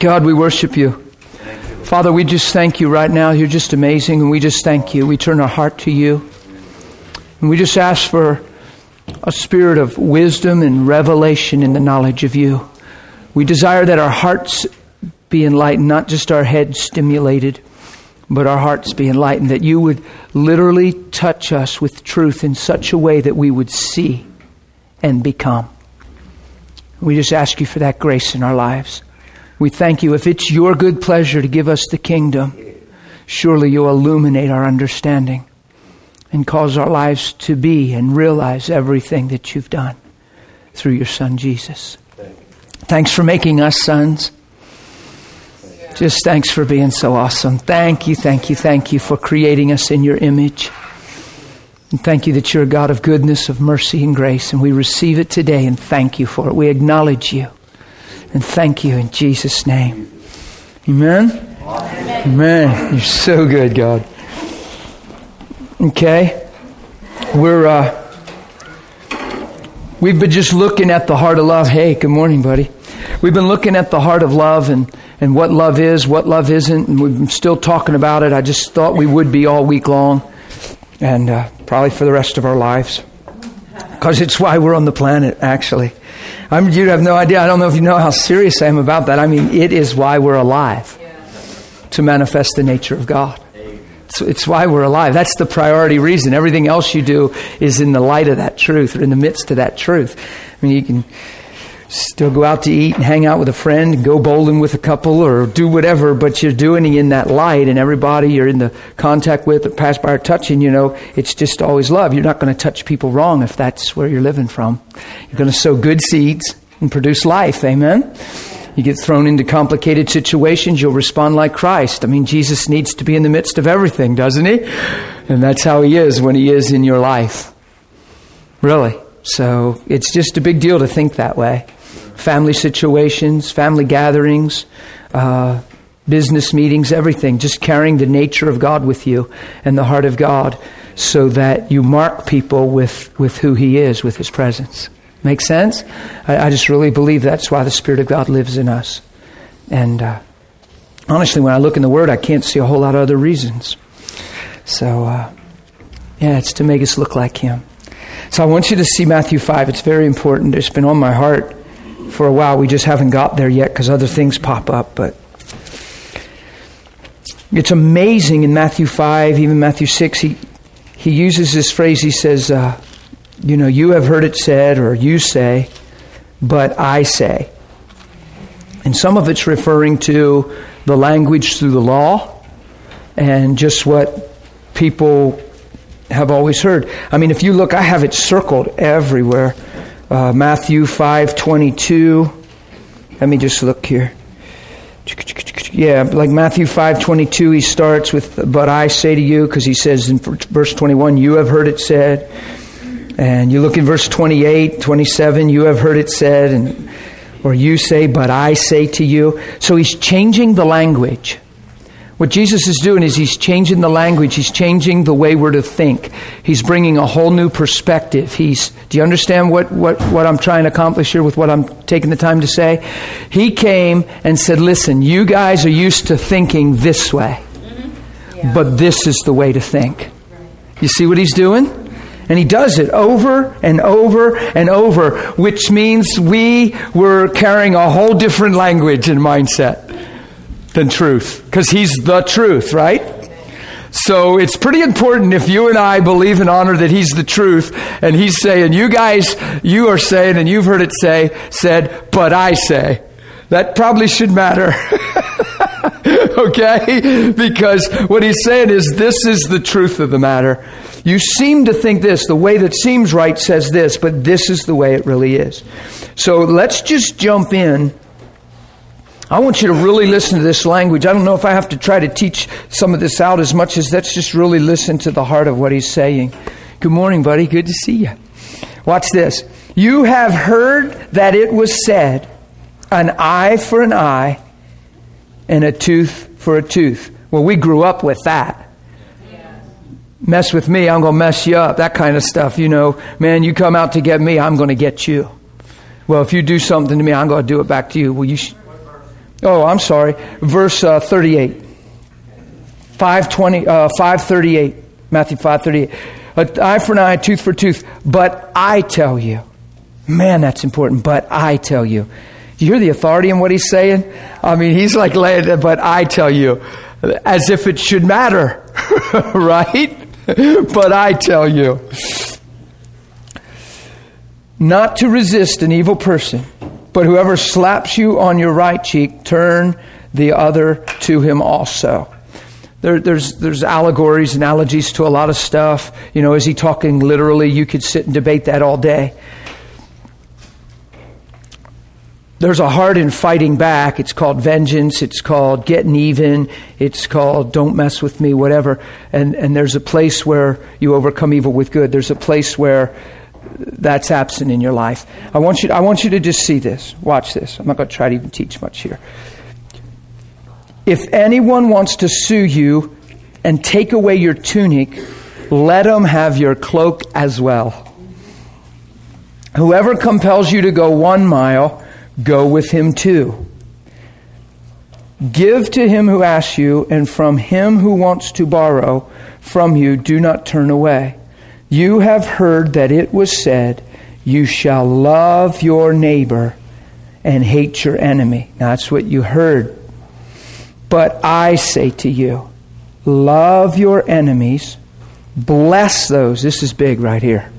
God, we worship you. Father, we just thank you right now. You're just amazing, and we just thank you. We turn our heart to you. And we just ask for a spirit of wisdom and revelation in the knowledge of you. We desire that our hearts be enlightened, not just our heads stimulated, but our hearts be enlightened, that you would literally touch us with truth in such a way that we would see and become. We just ask you for that grace in our lives. We thank you. If it's your good pleasure to give us the kingdom, surely you'll illuminate our understanding and cause our lives to be and realize everything that you've done through your Son, Jesus. Thanks for making us sons. Just thanks for being so awesome. Thank you, thank you, thank you for creating us in your image. And thank you that you're a God of goodness, of mercy, and grace. And we receive it today and thank you for it. We acknowledge you. And thank you in Jesus' name. Amen? Amen. Amen. You're so good, God. Okay. We're, uh, we've been just looking at the heart of love. Hey, good morning, buddy. We've been looking at the heart of love and, and what love is, what love isn't, and we've been still talking about it. I just thought we would be all week long and uh, probably for the rest of our lives. Because it's why we're on the planet, actually. I mean, you have no idea. I don't know if you know how serious I am about that. I mean, it is why we're alive to manifest the nature of God. It's, it's why we're alive. That's the priority reason. Everything else you do is in the light of that truth or in the midst of that truth. I mean, you can still go out to eat and hang out with a friend, go bowling with a couple, or do whatever, but you're doing it in that light, and everybody you're in the contact with or pass by or touching, you know, it's just always love. You're not going to touch people wrong if that's where you're living from. You're going to sow good seeds and produce life. Amen? You get thrown into complicated situations, you'll respond like Christ. I mean, Jesus needs to be in the midst of everything, doesn't he? And that's how he is when he is in your life. Really. So it's just a big deal to think that way family situations, family gatherings, uh, business meetings, everything. Just carrying the nature of God with you and the heart of God so that you mark people with, with who He is, with His presence. Make sense? I, I just really believe that's why the Spirit of God lives in us. And uh, honestly, when I look in the Word, I can't see a whole lot of other reasons. So, uh, yeah, it's to make us look like Him. So I want you to see Matthew 5. It's very important. It's been on my heart for a while. We just haven't got there yet because other things pop up. But it's amazing in Matthew 5, even Matthew 6, he, he uses this phrase. He says, uh, You know, you have heard it said, or you say, but I say. And some of it's referring to the language through the law and just what people have always heard. I mean, if you look, I have it circled everywhere. Uh, Matthew 5:22. Let me just look here. Yeah, like Matthew 5:22 he starts with but I say to you because he says in verse 21 you have heard it said. And you look in verse 28, 27 you have heard it said and or you say but I say to you. So he's changing the language. What Jesus is doing is he's changing the language. He's changing the way we're to think. He's bringing a whole new perspective. He's, do you understand what, what, what I'm trying to accomplish here with what I'm taking the time to say? He came and said, listen, you guys are used to thinking this way, mm-hmm. yeah. but this is the way to think. You see what he's doing? And he does it over and over and over, which means we were carrying a whole different language and mindset than truth because he's the truth, right? So it's pretty important if you and I believe and honor that he's the truth and he's saying, you guys, you are saying, and you've heard it say, said, but I say. That probably should matter. okay? Because what he's saying is this is the truth of the matter. You seem to think this, the way that seems right says this, but this is the way it really is. So let's just jump in I want you to really listen to this language. I don't know if I have to try to teach some of this out as much as let's just really listen to the heart of what he's saying. Good morning, buddy. Good to see you. Watch this. You have heard that it was said, an eye for an eye and a tooth for a tooth. Well, we grew up with that. Mess with me, I'm going to mess you up. That kind of stuff. You know, man, you come out to get me, I'm going to get you. Well, if you do something to me, I'm going to do it back to you. Well, you. Oh, I'm sorry. Verse uh, 38. 520, uh, 538. Matthew 538. An eye for an eye, tooth for tooth. But I tell you. Man, that's important. But I tell you. You hear the authority in what he's saying? I mean, he's like laying but I tell you. As if it should matter. right? but I tell you. Not to resist an evil person but whoever slaps you on your right cheek, turn the other to him also. There, there's, there's allegories, analogies to a lot of stuff. You know, is he talking literally? You could sit and debate that all day. There's a heart in fighting back. It's called vengeance. It's called getting even. It's called don't mess with me, whatever. And, and there's a place where you overcome evil with good. There's a place where that's absent in your life. I want you, I want you to just see this. Watch this. I'm not going to try to even teach much here. If anyone wants to sue you and take away your tunic, let him have your cloak as well. Whoever compels you to go one mile, go with him two. Give to him who asks you, and from him who wants to borrow from you, do not turn away. You have heard that it was said, You shall love your neighbor and hate your enemy. Now, that's what you heard. But I say to you, love your enemies, bless those. This is big right here,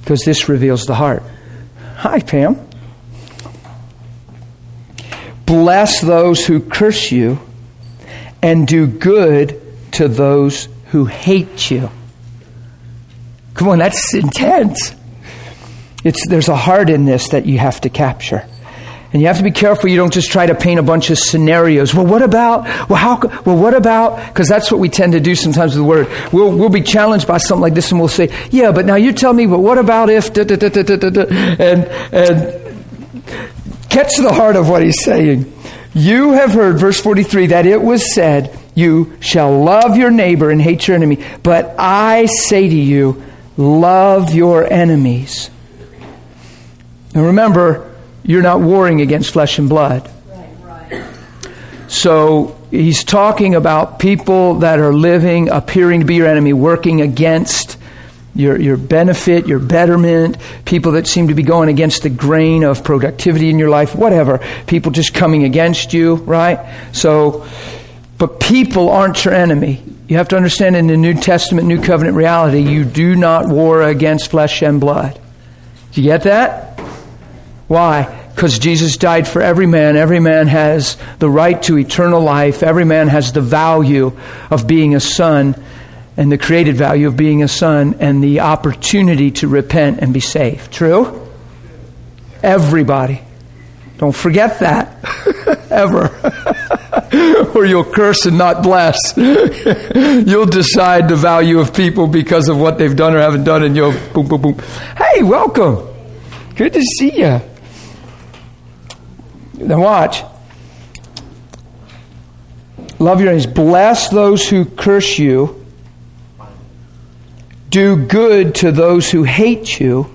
because this reveals the heart. Hi, Pam. Bless those who curse you, and do good to those who hate you. Come on, that's intense. It's, there's a heart in this that you have to capture. And you have to be careful you don't just try to paint a bunch of scenarios. Well, what about? Well, how? Well, what about? Because that's what we tend to do sometimes with the word. We'll, we'll be challenged by something like this and we'll say, yeah, but now you tell me, but what about if? Da, da, da, and, and catch the heart of what he's saying. You have heard, verse 43, that it was said, you shall love your neighbor and hate your enemy. But I say to you, Love your enemies. And remember, you're not warring against flesh and blood. So he's talking about people that are living, appearing to be your enemy, working against your, your benefit, your betterment, people that seem to be going against the grain of productivity in your life, whatever. People just coming against you, right? So, but people aren't your enemy. You have to understand in the New Testament, New Covenant reality, you do not war against flesh and blood. Do you get that? Why? Because Jesus died for every man. Every man has the right to eternal life. Every man has the value of being a son and the created value of being a son and the opportunity to repent and be saved. True? Everybody. Don't forget that. Ever. or you'll curse and not bless. you'll decide the value of people because of what they've done or haven't done, and you'll boom, boom, boom. Hey, welcome. Good to see you. Then watch. Love your enemies. Bless those who curse you. Do good to those who hate you.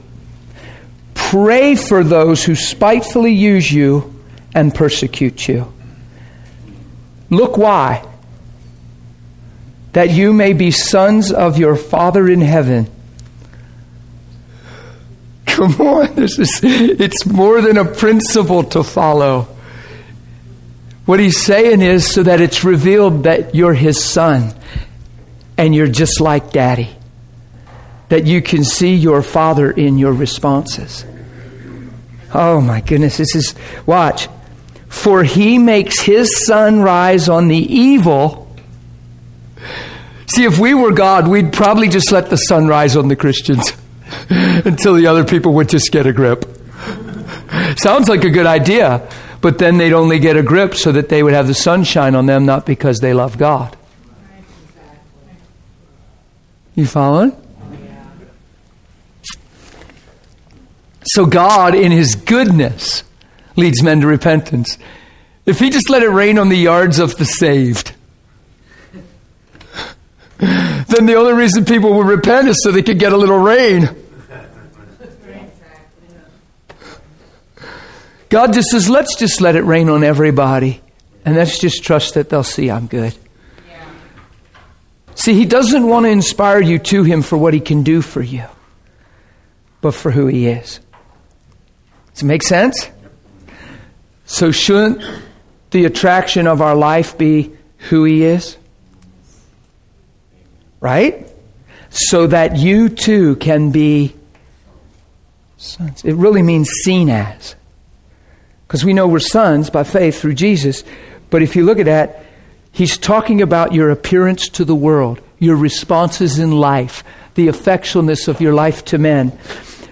Pray for those who spitefully use you and persecute you. Look why. That you may be sons of your Father in heaven. Come on, this is it's more than a principle to follow. What he's saying is so that it's revealed that you're his son and you're just like daddy. That you can see your father in your responses. Oh my goodness, this is watch. For he makes his sun rise on the evil. See, if we were God, we'd probably just let the sun rise on the Christians until the other people would just get a grip. Sounds like a good idea, but then they'd only get a grip so that they would have the sunshine on them, not because they love God. You following? So God, in His goodness, leads men to repentance. If he just let it rain on the yards of the saved, then the only reason people would repent is so they could get a little rain. God just says, let's just let it rain on everybody. And let's just trust that they'll see I'm good. See, he doesn't want to inspire you to him for what he can do for you, but for who he is. Does it make sense? So, shouldn't the attraction of our life be who he is? Right? So that you too can be sons. It really means seen as. Because we know we're sons by faith through Jesus. But if you look at that, He's talking about your appearance to the world, your responses in life, the effectualness of your life to men,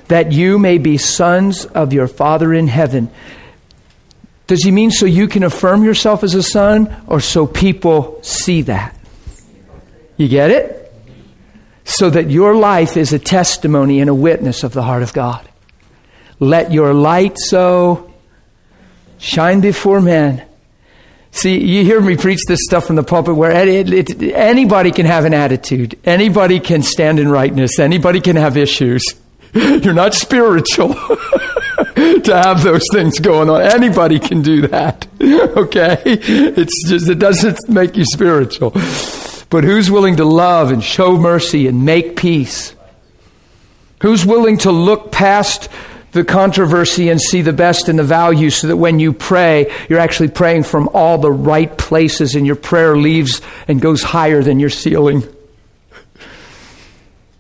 that you may be sons of your Father in heaven. Does he mean so you can affirm yourself as a son or so people see that? You get it? So that your life is a testimony and a witness of the heart of God. Let your light so shine before men See, you hear me preach this stuff from the pulpit where it, it, anybody can have an attitude. Anybody can stand in rightness. Anybody can have issues. You're not spiritual to have those things going on. Anybody can do that. Okay? It's just, it doesn't make you spiritual. But who's willing to love and show mercy and make peace? Who's willing to look past the controversy and see the best in the value so that when you pray, you're actually praying from all the right places and your prayer leaves and goes higher than your ceiling.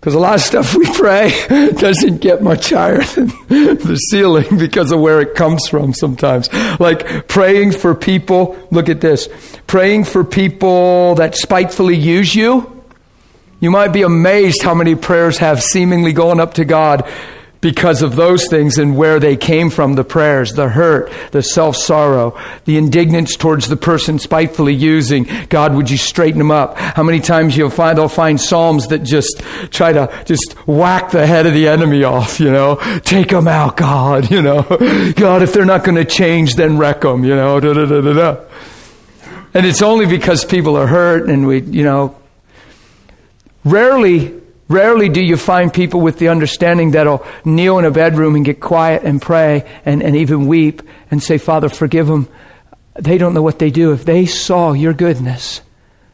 Because a lot of stuff we pray doesn't get much higher than the ceiling because of where it comes from sometimes. Like praying for people, look at this, praying for people that spitefully use you. You might be amazed how many prayers have seemingly gone up to God because of those things and where they came from the prayers, the hurt, the self sorrow, the indignance towards the person spitefully using. God, would you straighten them up? How many times you'll find they'll find psalms that just try to just whack the head of the enemy off, you know? Take them out, God, you know? God, if they're not going to change, then wreck them, you know? Da, da, da, da, da. And it's only because people are hurt and we, you know, rarely Rarely do you find people with the understanding that'll kneel in a bedroom and get quiet and pray and, and even weep and say, Father, forgive them. They don't know what they do. If they saw your goodness,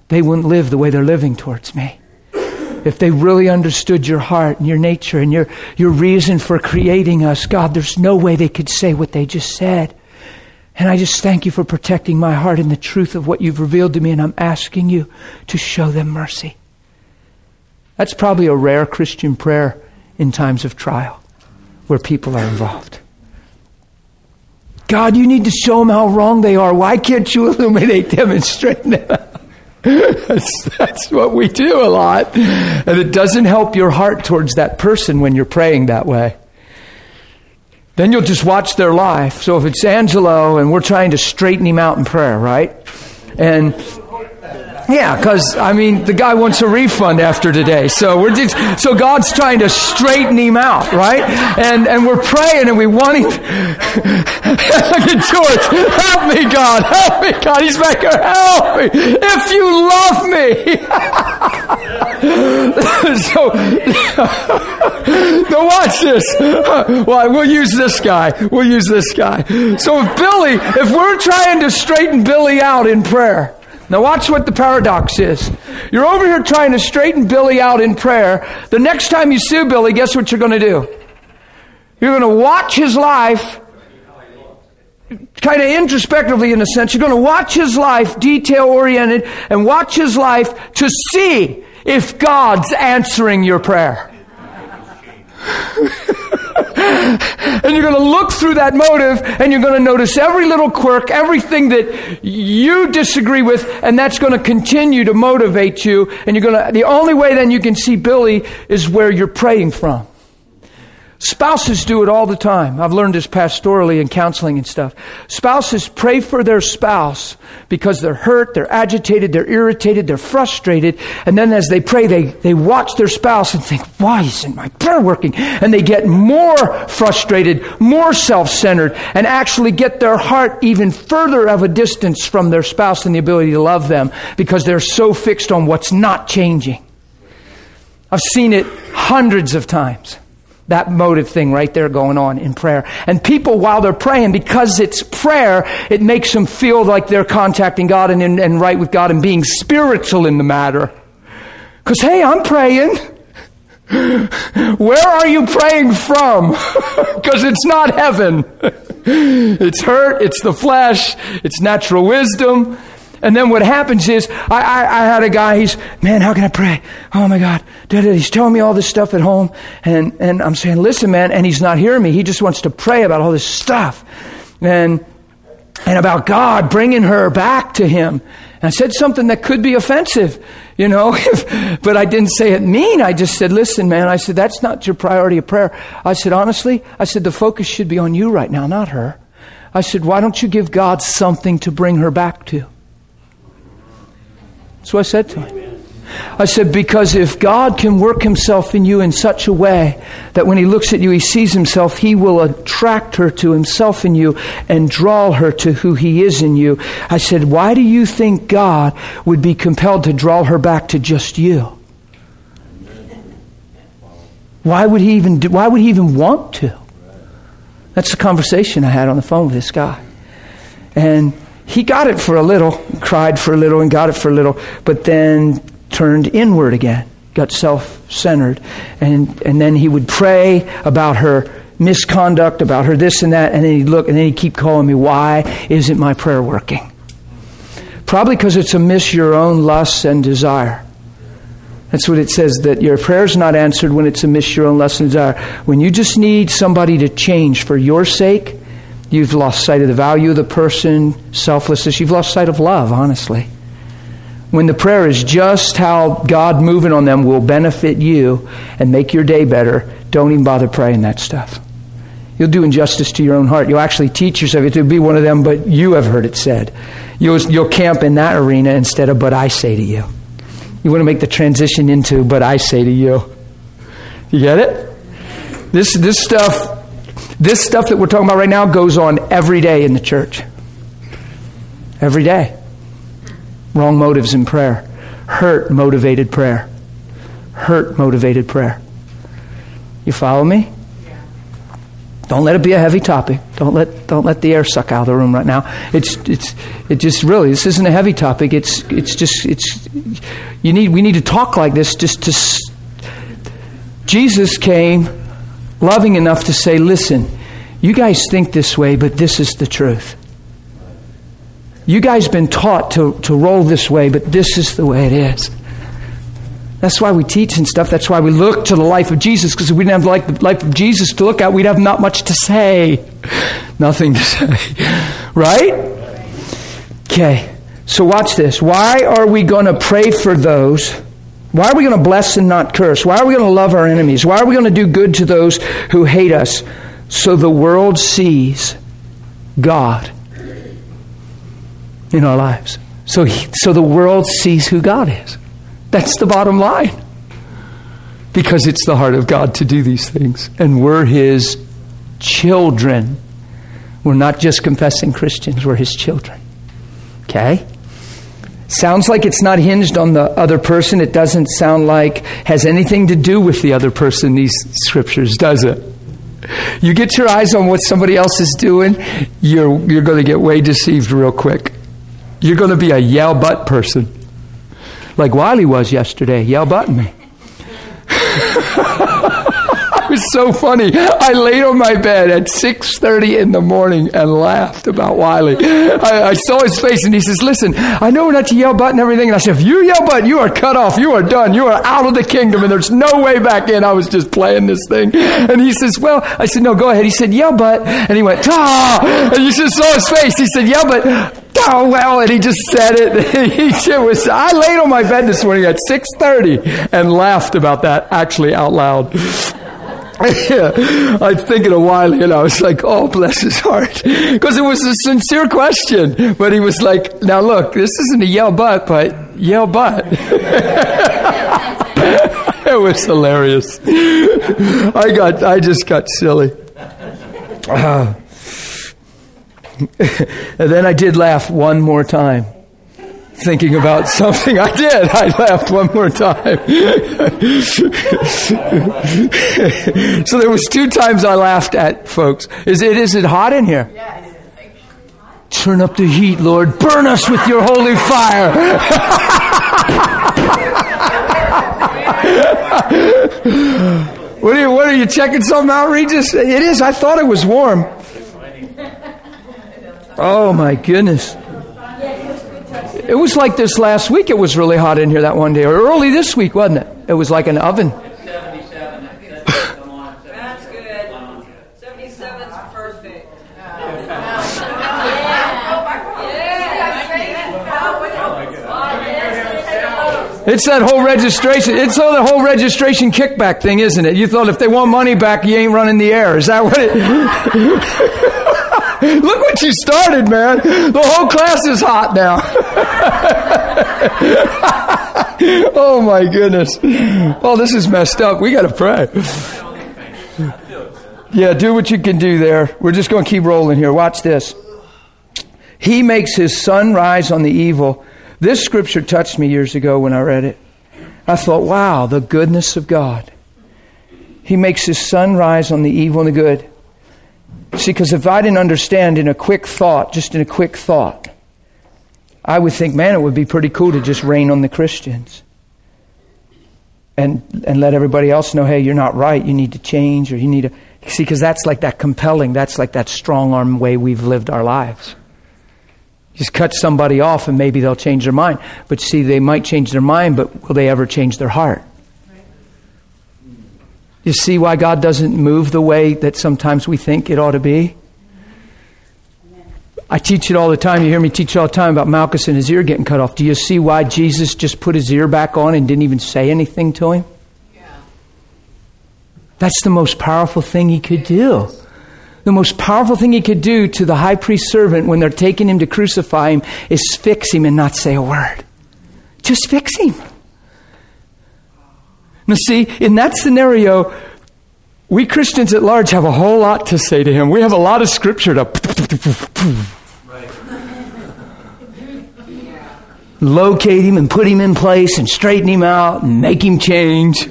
they wouldn't live the way they're living towards me. If they really understood your heart and your nature and your, your reason for creating us, God, there's no way they could say what they just said. And I just thank you for protecting my heart and the truth of what you've revealed to me, and I'm asking you to show them mercy. That's probably a rare Christian prayer in times of trial where people are involved. God, you need to show them how wrong they are. Why can't you illuminate them and straighten them out? that's, that's what we do a lot. And it doesn't help your heart towards that person when you're praying that way. Then you'll just watch their life. So if it's Angelo and we're trying to straighten him out in prayer, right? And yeah, because I mean, the guy wants a refund after today, so we're just, so God's trying to straighten him out, right? And and we're praying and we want him. Look at George, help me, God, help me, God. He's back here, help me if you love me. so, now watch this. Well, we'll use this guy. We'll use this guy. So if Billy, if we're trying to straighten Billy out in prayer. Now, watch what the paradox is. You're over here trying to straighten Billy out in prayer. The next time you see Billy, guess what you're going to do? You're going to watch his life, kind of introspectively in a sense. You're going to watch his life, detail oriented, and watch his life to see if God's answering your prayer. and you're going to look through that motive and you're going to notice every little quirk, everything that you disagree with, and that's going to continue to motivate you. And you're going to, the only way then you can see Billy is where you're praying from. Spouses do it all the time. I've learned this pastorally and counseling and stuff. Spouses pray for their spouse because they're hurt, they're agitated, they're irritated, they're frustrated. And then as they pray, they, they watch their spouse and think, why isn't my prayer working? And they get more frustrated, more self-centered, and actually get their heart even further of a distance from their spouse and the ability to love them because they're so fixed on what's not changing. I've seen it hundreds of times that motive thing right there going on in prayer. And people, while they're praying, because it's prayer, it makes them feel like they're contacting God and, and, and right with God and being spiritual in the matter. Because, hey, I'm praying. Where are you praying from? Because it's not heaven. it's hurt, it's the flesh, it's natural wisdom. And then what happens is, I, I, I, had a guy, he's, man, how can I pray? Oh my God. He's telling me all this stuff at home. And, and I'm saying, listen, man. And he's not hearing me. He just wants to pray about all this stuff. And, and about God bringing her back to him. And I said something that could be offensive, you know, but I didn't say it mean. I just said, listen, man, I said, that's not your priority of prayer. I said, honestly, I said, the focus should be on you right now, not her. I said, why don't you give God something to bring her back to? That's what I said to him. I said, because if God can work himself in you in such a way that when he looks at you, he sees himself, he will attract her to himself in you and draw her to who he is in you. I said, why do you think God would be compelled to draw her back to just you? Why would he even do, why would he even want to? That's the conversation I had on the phone with this guy. And he got it for a little, cried for a little, and got it for a little, but then turned inward again, got self centered. And, and then he would pray about her misconduct, about her this and that, and then he'd look and then he'd keep calling me, Why isn't my prayer working? Probably because it's a miss your own lusts and desire. That's what it says that your prayer's not answered when it's a miss your own lust and desire. When you just need somebody to change for your sake, You've lost sight of the value of the person, selflessness. You've lost sight of love, honestly. When the prayer is just how God moving on them will benefit you and make your day better, don't even bother praying that stuff. You'll do injustice to your own heart. You'll actually teach yourself to be one of them, but you have heard it said. You'll, you'll camp in that arena instead of, but I say to you. You want to make the transition into, but I say to you. You get it? This, this stuff this stuff that we're talking about right now goes on every day in the church. Every day. Wrong motives in prayer. Hurt motivated prayer. Hurt motivated prayer. You follow me? Don't let it be a heavy topic. Don't let don't let the air suck out of the room right now. It's it's it just really this isn't a heavy topic. It's it's just it's you need we need to talk like this just to Jesus came loving enough to say, listen, you guys think this way, but this is the truth. You guys been taught to, to roll this way, but this is the way it is. That's why we teach and stuff. That's why we look to the life of Jesus, because if we didn't have like the life of Jesus to look at, we'd have not much to say. Nothing to say. Right? Okay. So watch this. Why are we going to pray for those why are we going to bless and not curse? Why are we going to love our enemies? Why are we going to do good to those who hate us? So the world sees God in our lives. So, he, so the world sees who God is. That's the bottom line. Because it's the heart of God to do these things. And we're His children. We're not just confessing Christians, we're His children. Okay? Sounds like it's not hinged on the other person. It doesn't sound like has anything to do with the other person, these scriptures, does it? You get your eyes on what somebody else is doing, you're, you're going to get way deceived real quick. You're going to be a yell butt person. Like Wiley was yesterday, yell butt me. was so funny. I laid on my bed at 6.30 in the morning and laughed about Wiley. I, I, saw his face and he says, listen, I know not to yell butt and everything. And I said, if you yell butt, you are cut off. You are done. You are out of the kingdom and there's no way back in. I was just playing this thing. And he says, well, I said, no, go ahead. He said, yell butt. And he went, ah. And you just saw his face. He said, yell butt. Oh well, and he just said it. he was. I laid on my bed this morning at six thirty and laughed about that actually out loud. I think in a while, you know, I was like, oh, bless his heart. Because it was a sincere question. But he was like, now look, this isn't a yell butt, but yell butt. it was hilarious. I got, I just got silly. Uh, and then I did laugh one more time. Thinking about something. I did. I laughed one more time. so there was two times I laughed at folks. Is it is it hot in here? Yeah, it is. Turn up the heat, Lord. Burn us with your holy fire. what are you what are you checking something out, Regis? It is. I thought it was warm. Oh my goodness. It was like this last week. It was really hot in here that one day, or early this week, wasn't it? It was like an oven. That's good. 77 is perfect. It's that whole registration. It's all the whole registration kickback thing, isn't it? You thought if they want money back, you ain't running the air. Is that what it? Look what you started, man. The whole class is hot now. oh my goodness. Oh, this is messed up. We got to pray. Yeah, do what you can do there. We're just going to keep rolling here. Watch this. He makes his sun rise on the evil. This scripture touched me years ago when I read it. I thought, wow, the goodness of God. He makes his sun rise on the evil and the good. See, because if I didn't understand in a quick thought, just in a quick thought, I would think, man, it would be pretty cool to just rain on the Christians. And, and let everybody else know, hey, you're not right. You need to change or you need to. See, because that's like that compelling, that's like that strong arm way we've lived our lives. Just cut somebody off and maybe they'll change their mind. But see, they might change their mind, but will they ever change their heart? You see why God doesn't move the way that sometimes we think it ought to be? I teach it all the time. You hear me teach it all the time about Malchus and his ear getting cut off. Do you see why Jesus just put his ear back on and didn't even say anything to him? That's the most powerful thing he could do. The most powerful thing he could do to the high priest servant when they're taking him to crucify him is fix him and not say a word. Just fix him. Now, see, in that scenario, we Christians at large have a whole lot to say to him. We have a lot of scripture to locate him and put him in place and straighten him out and make him change.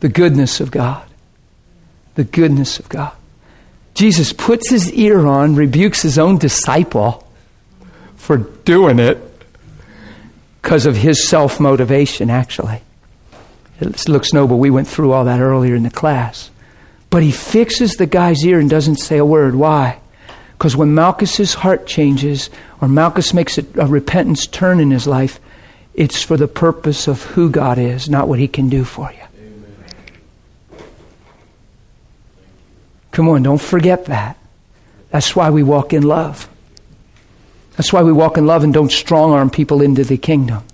The goodness of God. The goodness of God. Jesus puts his ear on, rebukes his own disciple for doing it because of his self motivation, actually. It looks noble. We went through all that earlier in the class. But he fixes the guy's ear and doesn't say a word. Why? Because when Malchus's heart changes, or Malchus makes a, a repentance turn in his life, it's for the purpose of who God is, not what he can do for you. Come on, don't forget that. That's why we walk in love. That's why we walk in love and don't strong arm people into the kingdom.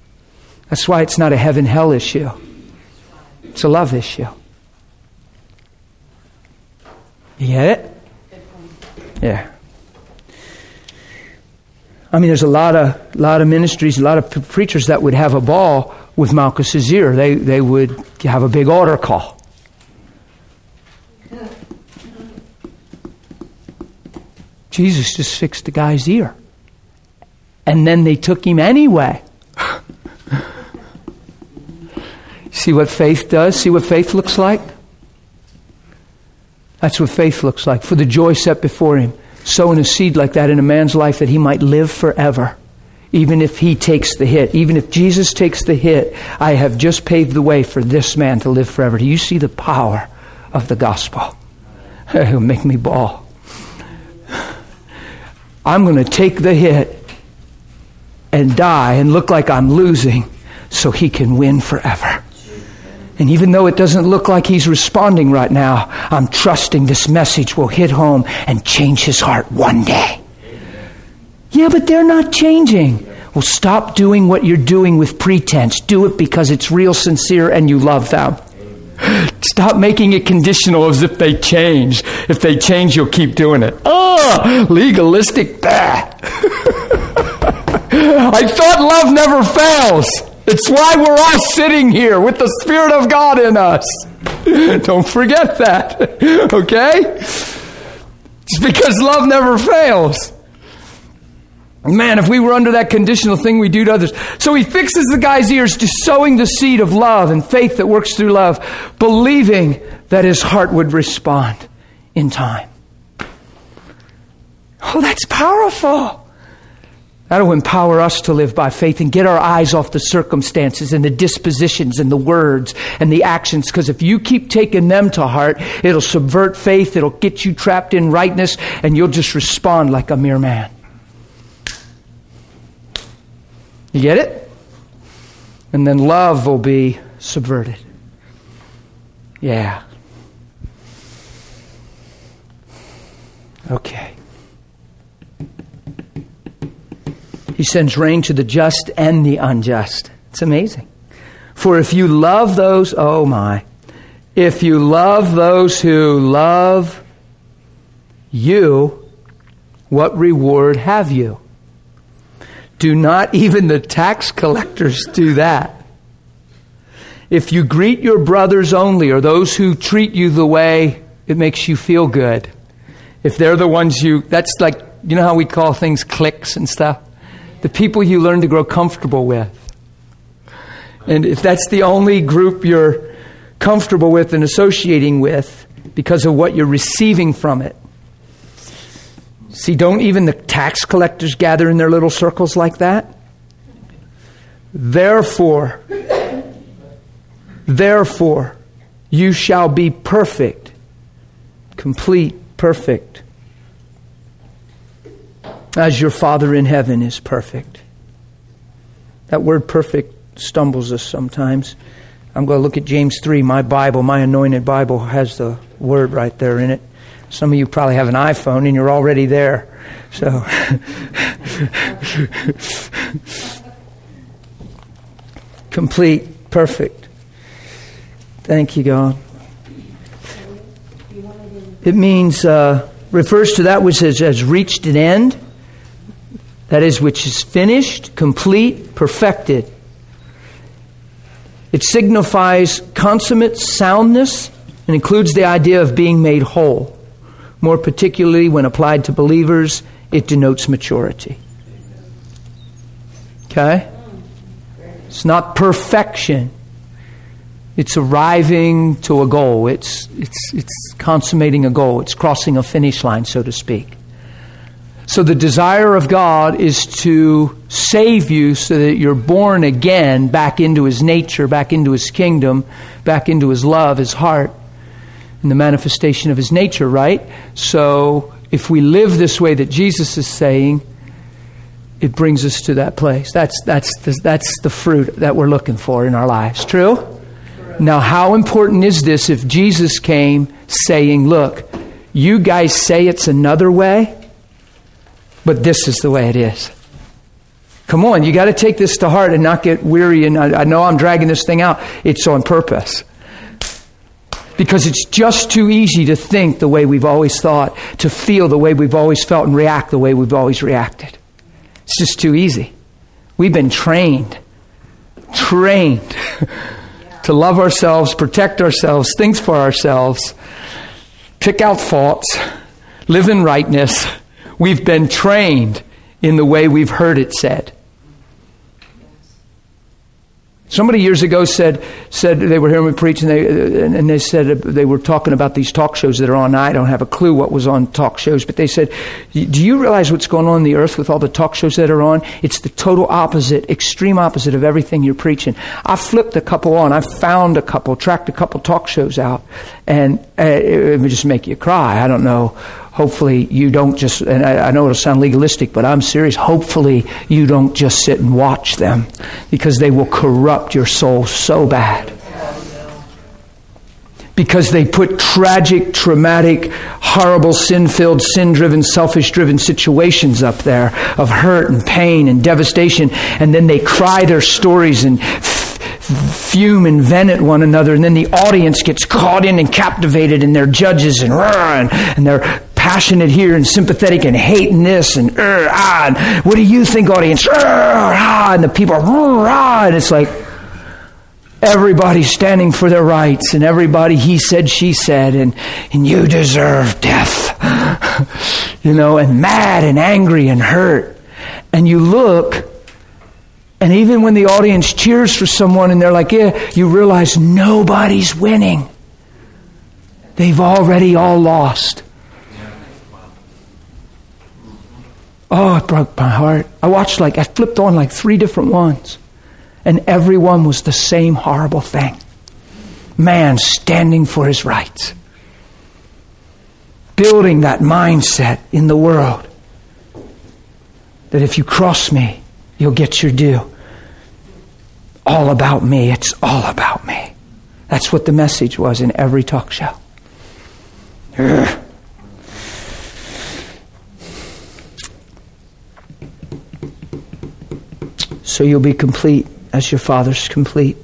That's why it's not a heaven hell issue, it's a love issue. You get it? Yeah. I mean, there's a lot of lot of ministries, a lot of preachers that would have a ball with Malchus's ear. They they would have a big altar call. Jesus just fixed the guy's ear. And then they took him anyway. See what faith does? See what faith looks like? That's what faith looks like. For the joy set before him, sowing a seed like that in a man's life that he might live forever. Even if he takes the hit, even if Jesus takes the hit, I have just paved the way for this man to live forever. Do you see the power of the gospel? It'll make me bawl. I'm going to take the hit and die and look like I'm losing so he can win forever. And even though it doesn't look like he's responding right now, I'm trusting this message will hit home and change his heart one day. Yeah, but they're not changing. Well, stop doing what you're doing with pretense. Do it because it's real sincere and you love them. Stop making it conditional as if they change. If they change, you'll keep doing it. Oh, legalistic. Bah. I thought love never fails. It's why we're all sitting here with the Spirit of God in us. Don't forget that. Okay? It's because love never fails. Man, if we were under that conditional thing we do to others. So he fixes the guy's ears to sowing the seed of love and faith that works through love, believing that his heart would respond in time. Oh, that's powerful. That'll empower us to live by faith and get our eyes off the circumstances and the dispositions and the words and the actions. Because if you keep taking them to heart, it'll subvert faith, it'll get you trapped in rightness, and you'll just respond like a mere man. You get it? And then love will be subverted. Yeah. Okay. He sends rain to the just and the unjust. It's amazing. For if you love those, oh my, if you love those who love you, what reward have you? Do not even the tax collectors do that? If you greet your brothers only, or those who treat you the way it makes you feel good, if they're the ones you, that's like, you know how we call things cliques and stuff? The people you learn to grow comfortable with. And if that's the only group you're comfortable with and associating with because of what you're receiving from it. See, don't even the tax collectors gather in their little circles like that? Therefore, therefore, you shall be perfect, complete, perfect, as your Father in heaven is perfect. That word perfect stumbles us sometimes. I'm going to look at James 3. My Bible, my anointed Bible, has the word right there in it. Some of you probably have an iPhone and you're already there. So. Complete, perfect. Thank you, God. It means, uh, refers to that which has, has reached an end that is, which is finished, complete, perfected. It signifies consummate soundness and includes the idea of being made whole. More particularly, when applied to believers, it denotes maturity. Okay? It's not perfection. It's arriving to a goal. It's, it's, it's consummating a goal. It's crossing a finish line, so to speak. So the desire of God is to save you so that you're born again back into His nature, back into His kingdom, back into His love, His heart, and the manifestation of His nature, right? So if we live this way that Jesus is saying, it brings us to that place. That's, that's, the, that's the fruit that we're looking for in our lives. True? Now, how important is this if Jesus came saying, Look, you guys say it's another way? But this is the way it is. Come on, you got to take this to heart and not get weary. And I, I know I'm dragging this thing out. It's on purpose. Because it's just too easy to think the way we've always thought, to feel the way we've always felt, and react the way we've always reacted. It's just too easy. We've been trained, trained to love ourselves, protect ourselves, think for ourselves, pick out faults, live in rightness We've been trained in the way we've heard it said. Somebody years ago said, said they were hearing me preach, and they, and they said they were talking about these talk shows that are on. I don't have a clue what was on talk shows, but they said, Do you realize what's going on in the earth with all the talk shows that are on? It's the total opposite, extreme opposite of everything you're preaching. I flipped a couple on. I found a couple, tracked a couple talk shows out, and uh, it would just make you cry. I don't know hopefully you don't just, and I, I, know it'll sound legalistic, but I'm serious. Hopefully you don't just sit and watch them because they will corrupt your soul so bad. Because they put tragic, traumatic, horrible, sin filled, sin driven, selfish driven situations up there of hurt and pain and devastation, and then they cry their stories and fume and vent at one another, and then the audience gets caught in and captivated, and they're judges and, and, and they're passionate here and sympathetic and hating this and, uh, ah, and what do you think, audience? Uh, ah, and the people are, ah, and it's like everybody's standing for their rights and everybody he said, she said, and, and you deserve death. you know, and mad and angry and hurt. and you look, and even when the audience cheers for someone and they're like, yeah, you realize nobody's winning. They've already all lost. Oh, it broke my heart. I watched like, I flipped on like three different ones, and every one was the same horrible thing man standing for his rights, building that mindset in the world that if you cross me, you'll get your due. All about me. It's all about me. That's what the message was in every talk show. Ugh. So you'll be complete as your Father's complete.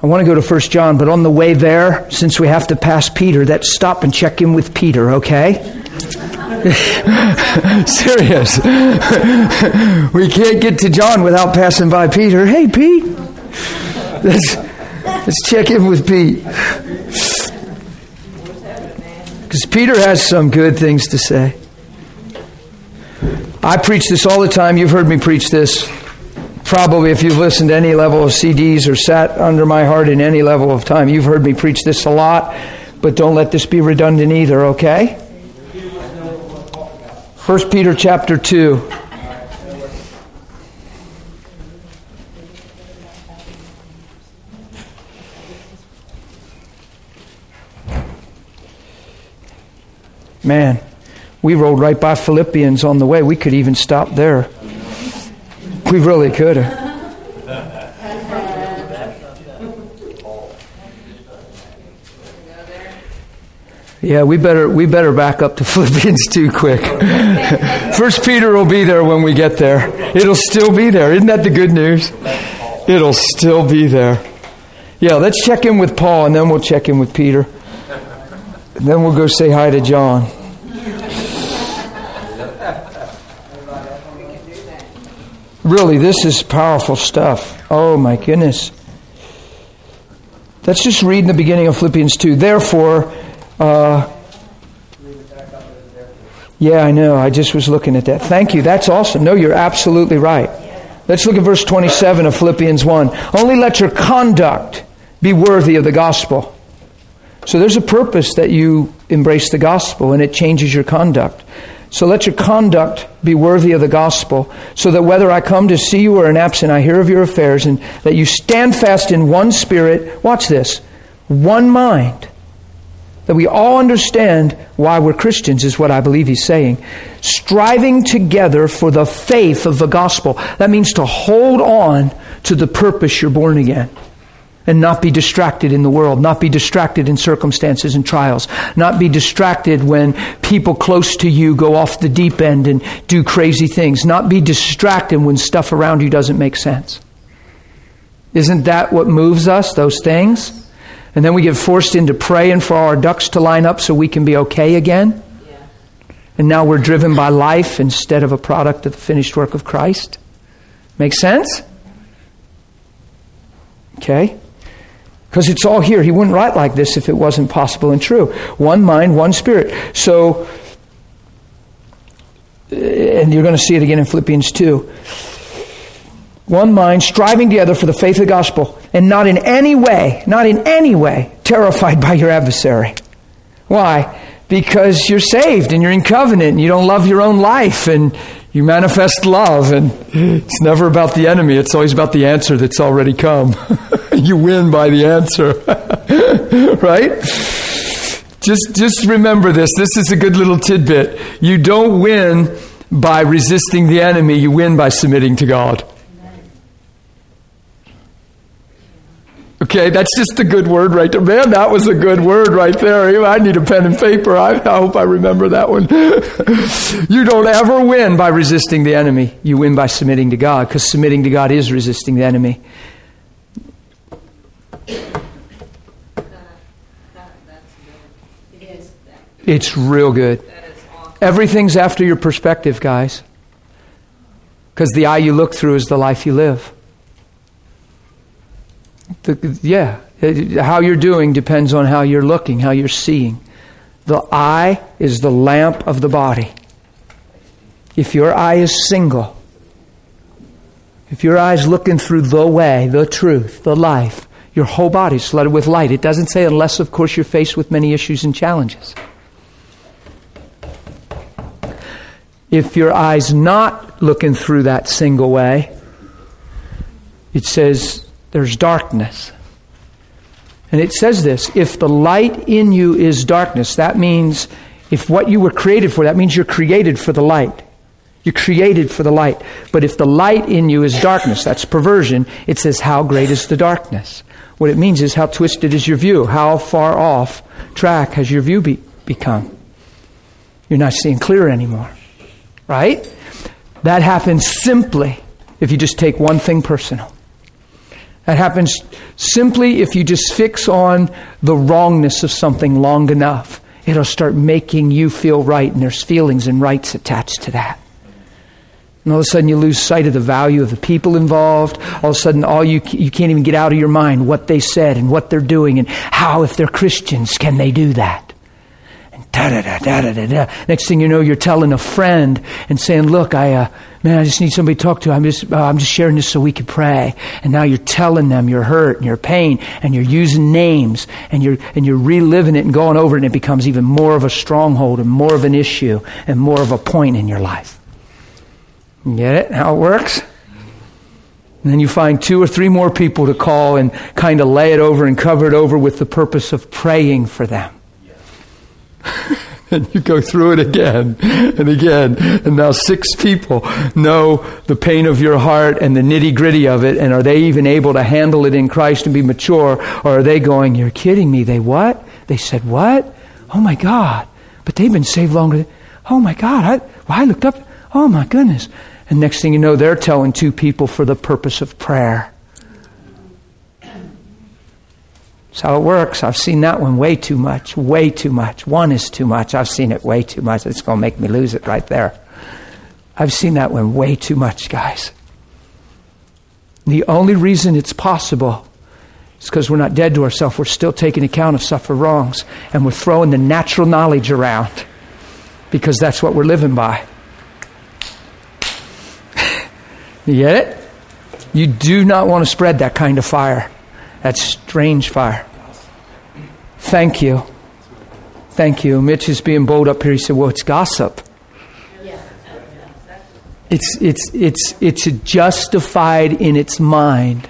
I want to go to 1 John, but on the way there, since we have to pass Peter, let's stop and check in with Peter, okay? Serious. we can't get to John without passing by Peter. Hey, Pete. Let's, let's check in with Pete. Because Peter has some good things to say. I preach this all the time. You've heard me preach this probably if you've listened to any level of CDs or sat under my heart in any level of time, you've heard me preach this a lot, but don't let this be redundant either, okay? 1 Peter chapter 2. Man, we rolled right by Philippians on the way. We could even stop there. We really could. Yeah, we better we better back up to Philippians too quick. First Peter will be there when we get there. It'll still be there. Isn't that the good news? It'll still be there. Yeah, let's check in with Paul and then we'll check in with Peter. And then we'll go say hi to John. Really, this is powerful stuff. Oh my goodness. Let's just read in the beginning of Philippians 2. Therefore, uh, yeah, I know. I just was looking at that. Thank you. That's awesome. No, you're absolutely right. Let's look at verse 27 of Philippians 1. Only let your conduct be worthy of the gospel. So there's a purpose that you embrace the gospel and it changes your conduct. So let your conduct be worthy of the gospel, so that whether I come to see you or in absent, I hear of your affairs, and that you stand fast in one spirit. Watch this one mind. That we all understand why we're Christians, is what I believe he's saying. Striving together for the faith of the gospel. That means to hold on to the purpose you're born again and not be distracted in the world, not be distracted in circumstances and trials, not be distracted when people close to you go off the deep end and do crazy things, not be distracted when stuff around you doesn't make sense. Isn't that what moves us, those things? And then we get forced into praying for our ducks to line up so we can be okay again. And now we're driven by life instead of a product of the finished work of Christ. Make sense? Okay? Because it's all here. He wouldn't write like this if it wasn't possible and true. One mind, one spirit. So, uh, and you're going to see it again in Philippians 2. One mind, striving together for the faith of the gospel, and not in any way, not in any way, terrified by your adversary. Why? Because you're saved and you're in covenant and you don't love your own life and you manifest love, and it's never about the enemy, it's always about the answer that's already come. you win by the answer. right? Just, just remember this. This is a good little tidbit. You don't win by resisting the enemy, you win by submitting to God. Okay, that's just a good word right there. Man, that was a good word right there. I need a pen and paper. I, I hope I remember that one. you don't ever win by resisting the enemy. You win by submitting to God, because submitting to God is resisting the enemy. It's real good. Everything's after your perspective, guys. Because the eye you look through is the life you live. The, yeah, uh, how you're doing depends on how you're looking, how you're seeing. The eye is the lamp of the body. If your eye is single, If your eyes looking through the way, the truth, the life, your whole body's flooded with light. It doesn't say unless, of course, you're faced with many issues and challenges. If your eye's not looking through that single way, it says there's darkness. And it says this if the light in you is darkness, that means if what you were created for, that means you're created for the light. You're created for the light. But if the light in you is darkness, that's perversion, it says, How great is the darkness? What it means is, How twisted is your view? How far off track has your view be- become? You're not seeing clear anymore. Right? That happens simply if you just take one thing personal. That happens simply if you just fix on the wrongness of something long enough. It'll start making you feel right, and there's feelings and rights attached to that. And all of a sudden, you lose sight of the value of the people involved. All of a sudden, all you you can't even get out of your mind what they said and what they're doing and how, if they're Christians, can they do that? Da da da da da da. Next thing you know, you're telling a friend and saying, "Look, I uh, man, I just need somebody to talk to. I'm just uh, I'm just sharing this so we can pray." And now you're telling them your hurt and your pain, and you're using names and you're and you're reliving it and going over it, and it becomes even more of a stronghold and more of an issue and more of a point in your life. Get it? How it works? And then you find two or three more people to call and kind of lay it over and cover it over with the purpose of praying for them. and you go through it again and again. And now six people know the pain of your heart and the nitty gritty of it. And are they even able to handle it in Christ and be mature? Or are they going, You're kidding me? They what? They said, What? Oh my God. But they've been saved longer. Than, oh my God. I, well, I looked up. Oh my goodness. And next thing you know, they're telling two people for the purpose of prayer. That's how it works. I've seen that one way too much, way too much. One is too much. I've seen it way too much. It's going to make me lose it right there. I've seen that one way too much, guys. The only reason it's possible is because we're not dead to ourselves. We're still taking account of suffer wrongs, and we're throwing the natural knowledge around because that's what we're living by. You get it? You do not want to spread that kind of fire. That strange fire. Thank you. Thank you. Mitch is being bold up here. He said, Well, it's gossip. It's, it's, it's, it's justified in its mind,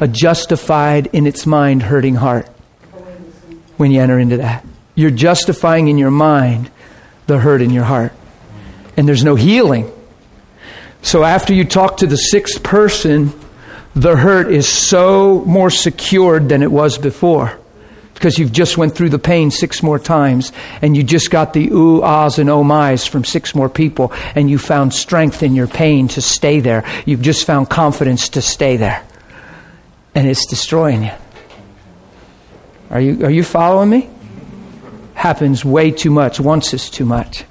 a justified in its mind hurting heart when you enter into that. You're justifying in your mind the hurt in your heart. And there's no healing so after you talk to the sixth person, the hurt is so more secured than it was before. Because you've just went through the pain six more times, and you just got the ooh, ahs, and oh my's from six more people, and you found strength in your pain to stay there. You've just found confidence to stay there. And it's destroying you. Are you, are you following me? Happens way too much. Once is too much.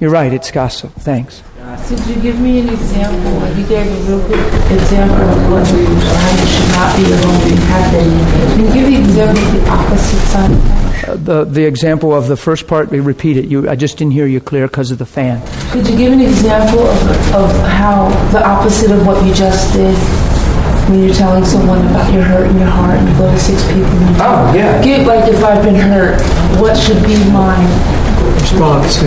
You're right, it's gossip. Thanks. Could you give me an example? You gave a real good example of what we should not be or what we have been. Can you give the example of the opposite side? Uh, the, the example of the first part, we repeat it. You, I just didn't hear you clear because of the fan. Could you give an example of, of how the opposite of what you just did when you're telling someone about your hurt in your heart and you go to six people and oh, yeah. Give, like if I've been hurt, what should be mine? Response.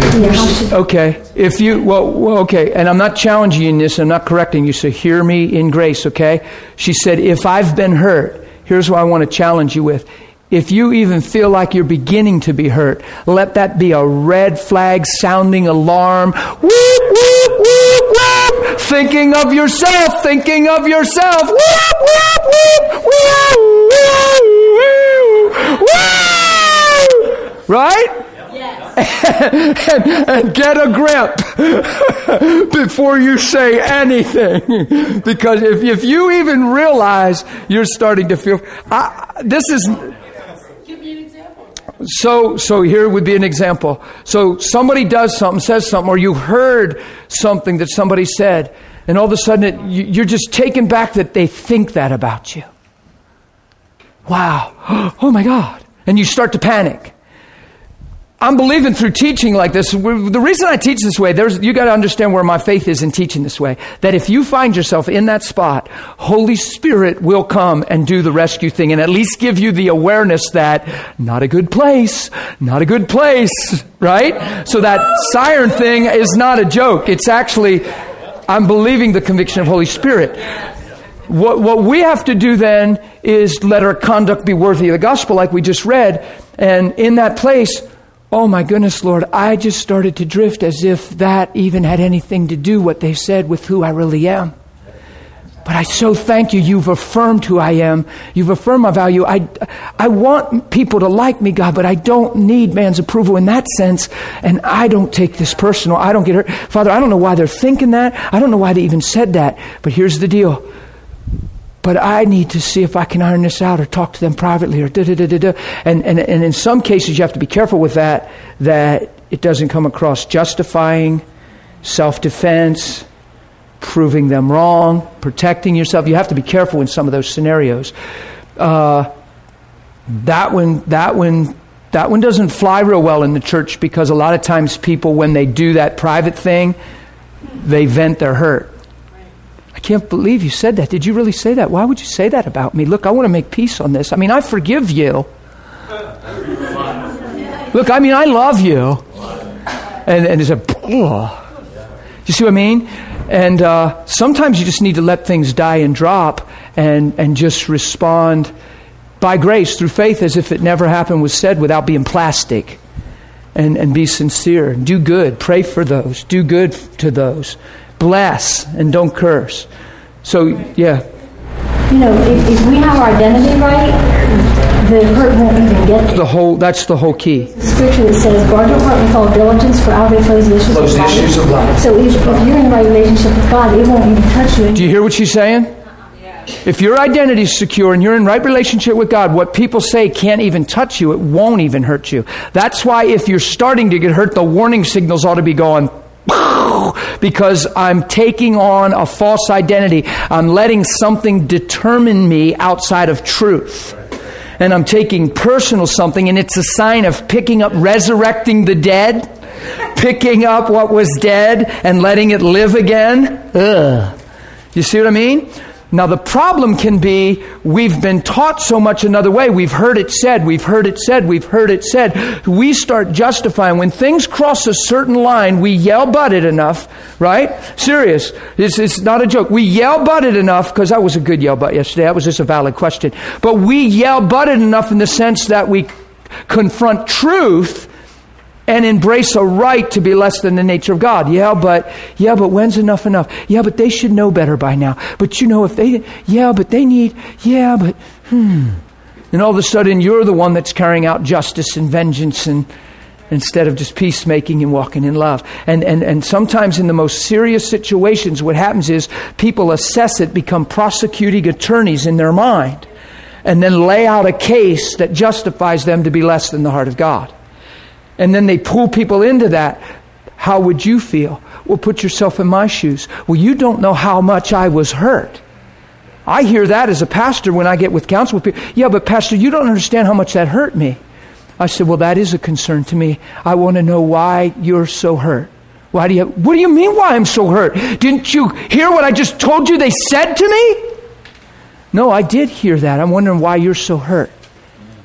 Okay. If you, well, well, okay, and I'm not challenging you in this, I'm not correcting you, so hear me in grace, okay? She said, if I've been hurt, here's what I want to challenge you with. If you even feel like you're beginning to be hurt, let that be a red flag sounding alarm. Whoop, whoop, whoop, whoop. Thinking of yourself, thinking of yourself. Whoop, whoop, whoop, whoop, whoop, whoop. Right? And, and get a grip before you say anything. because if, if you even realize you're starting to feel, I, this is. give me an So, so here would be an example. So somebody does something, says something, or you heard something that somebody said, and all of a sudden it, you, you're just taken back that they think that about you. Wow. Oh my God. And you start to panic. I'm believing through teaching like this. The reason I teach this way, there's, you got to understand where my faith is in teaching this way. That if you find yourself in that spot, Holy Spirit will come and do the rescue thing and at least give you the awareness that not a good place, not a good place, right? So that siren thing is not a joke. It's actually, I'm believing the conviction of Holy Spirit. What, what we have to do then is let our conduct be worthy of the gospel, like we just read. And in that place, Oh my goodness, Lord, I just started to drift as if that even had anything to do what they said with who I really am. But I so thank you. You've affirmed who I am. You've affirmed my value. I, I want people to like me, God, but I don't need man's approval in that sense. And I don't take this personal. I don't get hurt. Father, I don't know why they're thinking that. I don't know why they even said that. But here's the deal but I need to see if I can iron this out or talk to them privately or da da da da da. And, and, and in some cases, you have to be careful with that, that it doesn't come across justifying, self defense, proving them wrong, protecting yourself. You have to be careful in some of those scenarios. Uh, that one, that one, that one doesn't fly real well in the church because a lot of times people, when they do that private thing, they vent their hurt. I can't believe you said that. Did you really say that? Why would you say that about me? Look, I want to make peace on this. I mean, I forgive you. Look, I mean, I love you. And, and it's a, oh. you see what I mean? And uh, sometimes you just need to let things die and drop and, and just respond by grace through faith as if it never happened was said without being plastic. And, and be sincere. Do good. Pray for those. Do good to those bless and don't curse. So, yeah. You know, if, if we have our identity right, the hurt won't even get The whole, that's the whole key. The scripture that says, guard your heart with all diligence, for out of it flows the issues, flows of, the life. issues of life. So if, if you're in the right relationship with God, it won't even touch you. Do you hear what she's saying? If your identity is secure and you're in right relationship with God, what people say can't even touch you. It won't even hurt you. That's why if you're starting to get hurt, the warning signals ought to be going because I'm taking on a false identity. I'm letting something determine me outside of truth. And I'm taking personal something, and it's a sign of picking up, resurrecting the dead, picking up what was dead and letting it live again. Ugh. You see what I mean? Now, the problem can be we've been taught so much another way. We've heard it said, we've heard it said, we've heard it said. We start justifying. When things cross a certain line, we yell but it enough, right? Serious. It's, it's not a joke. We yell but it enough, because that was a good yell but yesterday. That was just a valid question. But we yell but it enough in the sense that we confront truth and embrace a right to be less than the nature of God. Yeah, but yeah, but when's enough enough? Yeah, but they should know better by now. But you know, if they, yeah, but they need, yeah, but hmm. And all of a sudden, you're the one that's carrying out justice and vengeance and instead of just peacemaking and walking in love. And, and, and sometimes in the most serious situations, what happens is people assess it, become prosecuting attorneys in their mind, and then lay out a case that justifies them to be less than the heart of God and then they pull people into that, how would you feel? Well, put yourself in my shoes. Well, you don't know how much I was hurt. I hear that as a pastor when I get with counsel people. Yeah, but Pastor, you don't understand how much that hurt me. I said, Well, that is a concern to me. I want to know why you're so hurt. Why do you, what do you mean why I'm so hurt? Didn't you hear what I just told you they said to me? No, I did hear that. I'm wondering why you're so hurt.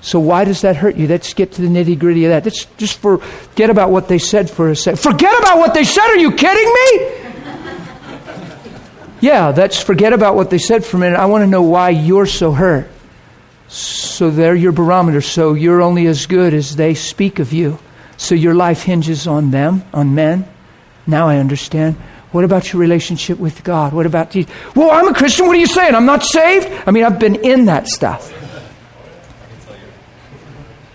So why does that hurt you? Let's get to the nitty gritty of that. Let's just forget about what they said for a second. Forget about what they said. Are you kidding me? yeah, let's forget about what they said for a minute. I want to know why you're so hurt. So they're your barometer. So you're only as good as they speak of you. So your life hinges on them, on men. Now I understand. What about your relationship with God? What about Jesus? Well, I'm a Christian. What are you saying? I'm not saved? I mean, I've been in that stuff.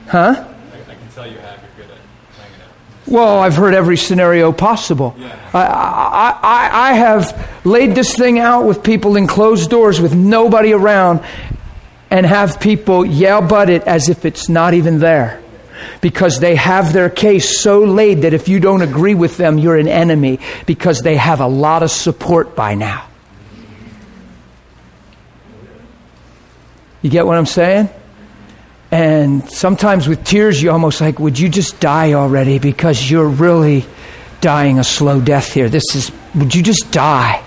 Huh? I, can tell you have. You're good at hanging out. Well, I've heard every scenario possible. Yeah. I, I, I, I have laid this thing out with people in closed doors with nobody around and have people yell but it as if it's not even there because they have their case so laid that if you don't agree with them, you're an enemy because they have a lot of support by now. You get what I'm saying? And sometimes with tears, you almost like, would you just die already? Because you're really dying a slow death here. This is, would you just die?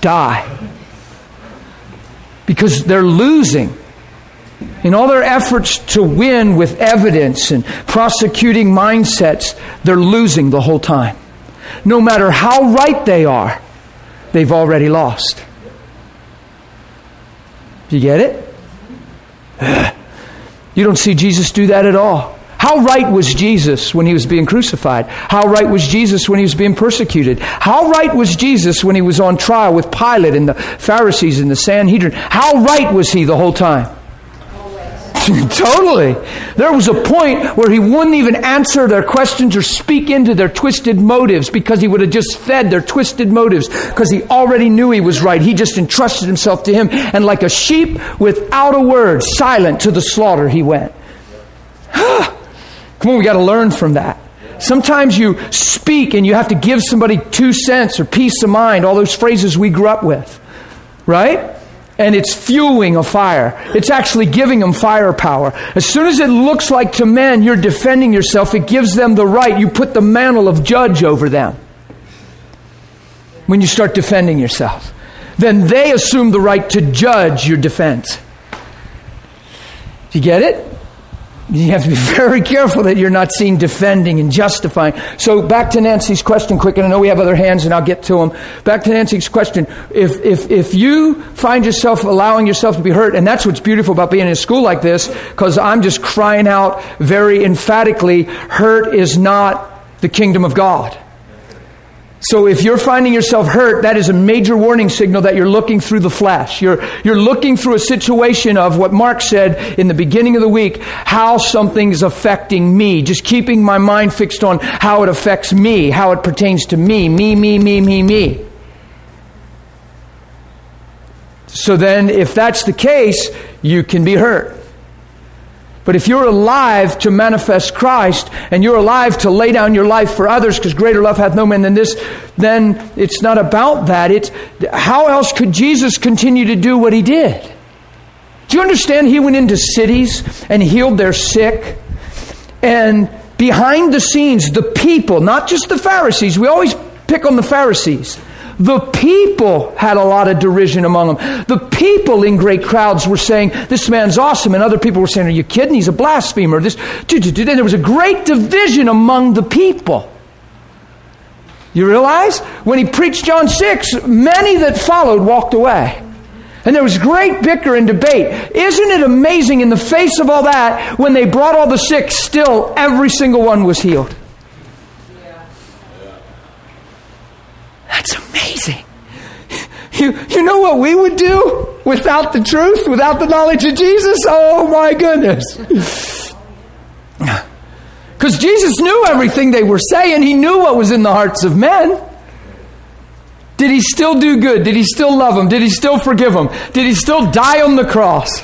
die. Because they're losing. In all their efforts to win with evidence and prosecuting mindsets, they're losing the whole time. No matter how right they are, they've already lost. You get it? You don't see Jesus do that at all. How right was Jesus when he was being crucified? How right was Jesus when he was being persecuted? How right was Jesus when he was on trial with Pilate and the Pharisees and the Sanhedrin? How right was he the whole time? totally. There was a point where he wouldn't even answer their questions or speak into their twisted motives because he would have just fed their twisted motives because he already knew he was right. He just entrusted himself to him. And like a sheep without a word, silent to the slaughter, he went. Come on, we got to learn from that. Sometimes you speak and you have to give somebody two cents or piece of mind, all those phrases we grew up with. Right? And it's fueling a fire. It's actually giving them firepower. As soon as it looks like to men you're defending yourself, it gives them the right. You put the mantle of judge over them when you start defending yourself. Then they assume the right to judge your defense. Do you get it? You have to be very careful that you're not seen defending and justifying. So back to Nancy's question quick, and I know we have other hands and I'll get to them. Back to Nancy's question. If, if, if you find yourself allowing yourself to be hurt, and that's what's beautiful about being in a school like this, because I'm just crying out very emphatically, hurt is not the kingdom of God. So if you're finding yourself hurt, that is a major warning signal that you're looking through the flesh. You're, you're looking through a situation of what Mark said in the beginning of the week, how something's affecting me. Just keeping my mind fixed on how it affects me, how it pertains to me, me, me, me, me, me. So then, if that's the case, you can be hurt. But if you're alive to manifest Christ and you're alive to lay down your life for others because greater love hath no man than this, then it's not about that. It's how else could Jesus continue to do what he did? Do you understand he went into cities and healed their sick? And behind the scenes, the people, not just the Pharisees, we always pick on the Pharisees. The people had a lot of derision among them. The people in great crowds were saying, This man's awesome. And other people were saying, Are you kidding? He's a blasphemer. This, and there was a great division among the people. You realize? When he preached John 6, many that followed walked away. And there was great bicker and debate. Isn't it amazing in the face of all that, when they brought all the sick, still every single one was healed? That's amazing. You, you know what we would do without the truth, without the knowledge of Jesus? Oh my goodness. Because Jesus knew everything they were saying, He knew what was in the hearts of men. Did He still do good? Did He still love them? Did He still forgive them? Did He still die on the cross?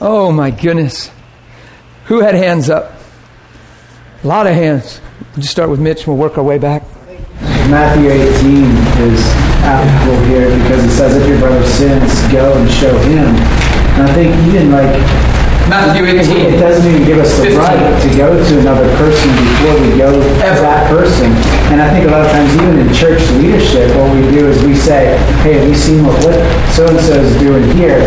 Oh my goodness. Who had hands up? A lot of hands. We'll just start with Mitch and we'll work our way back. Matthew 18 is applicable here because it says if your brother sins, go and show him. And I think even like Matthew 18. It doesn't even give us the 15. right to go to another person before we go to that person. And I think a lot of times, even in church leadership, what we do is we say, hey, have you seen what, what so-and-so is doing here?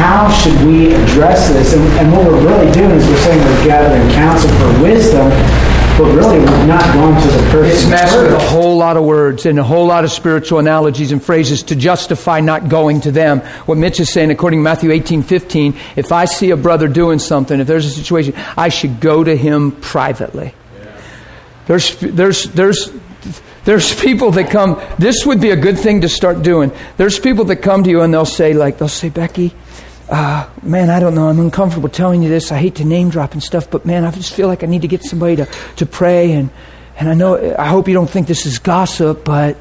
How should we address this? And, and what we're really doing is we're saying we're gathering counsel for wisdom, but really we're not going to the person. It's mastered a whole lot of words and a whole lot of spiritual analogies and phrases to justify not going to them. What Mitch is saying, according to Matthew 18, 15, if I see a brother doing something, if there's a situation, I should go to him privately. Yeah. There's, there's, there's, there's people that come, this would be a good thing to start doing. There's people that come to you and they'll say, like, they'll say, Becky, uh, man, I don't know. I'm uncomfortable telling you this. I hate to name drop and stuff, but man, I just feel like I need to get somebody to, to pray. And, and I know, I hope you don't think this is gossip, but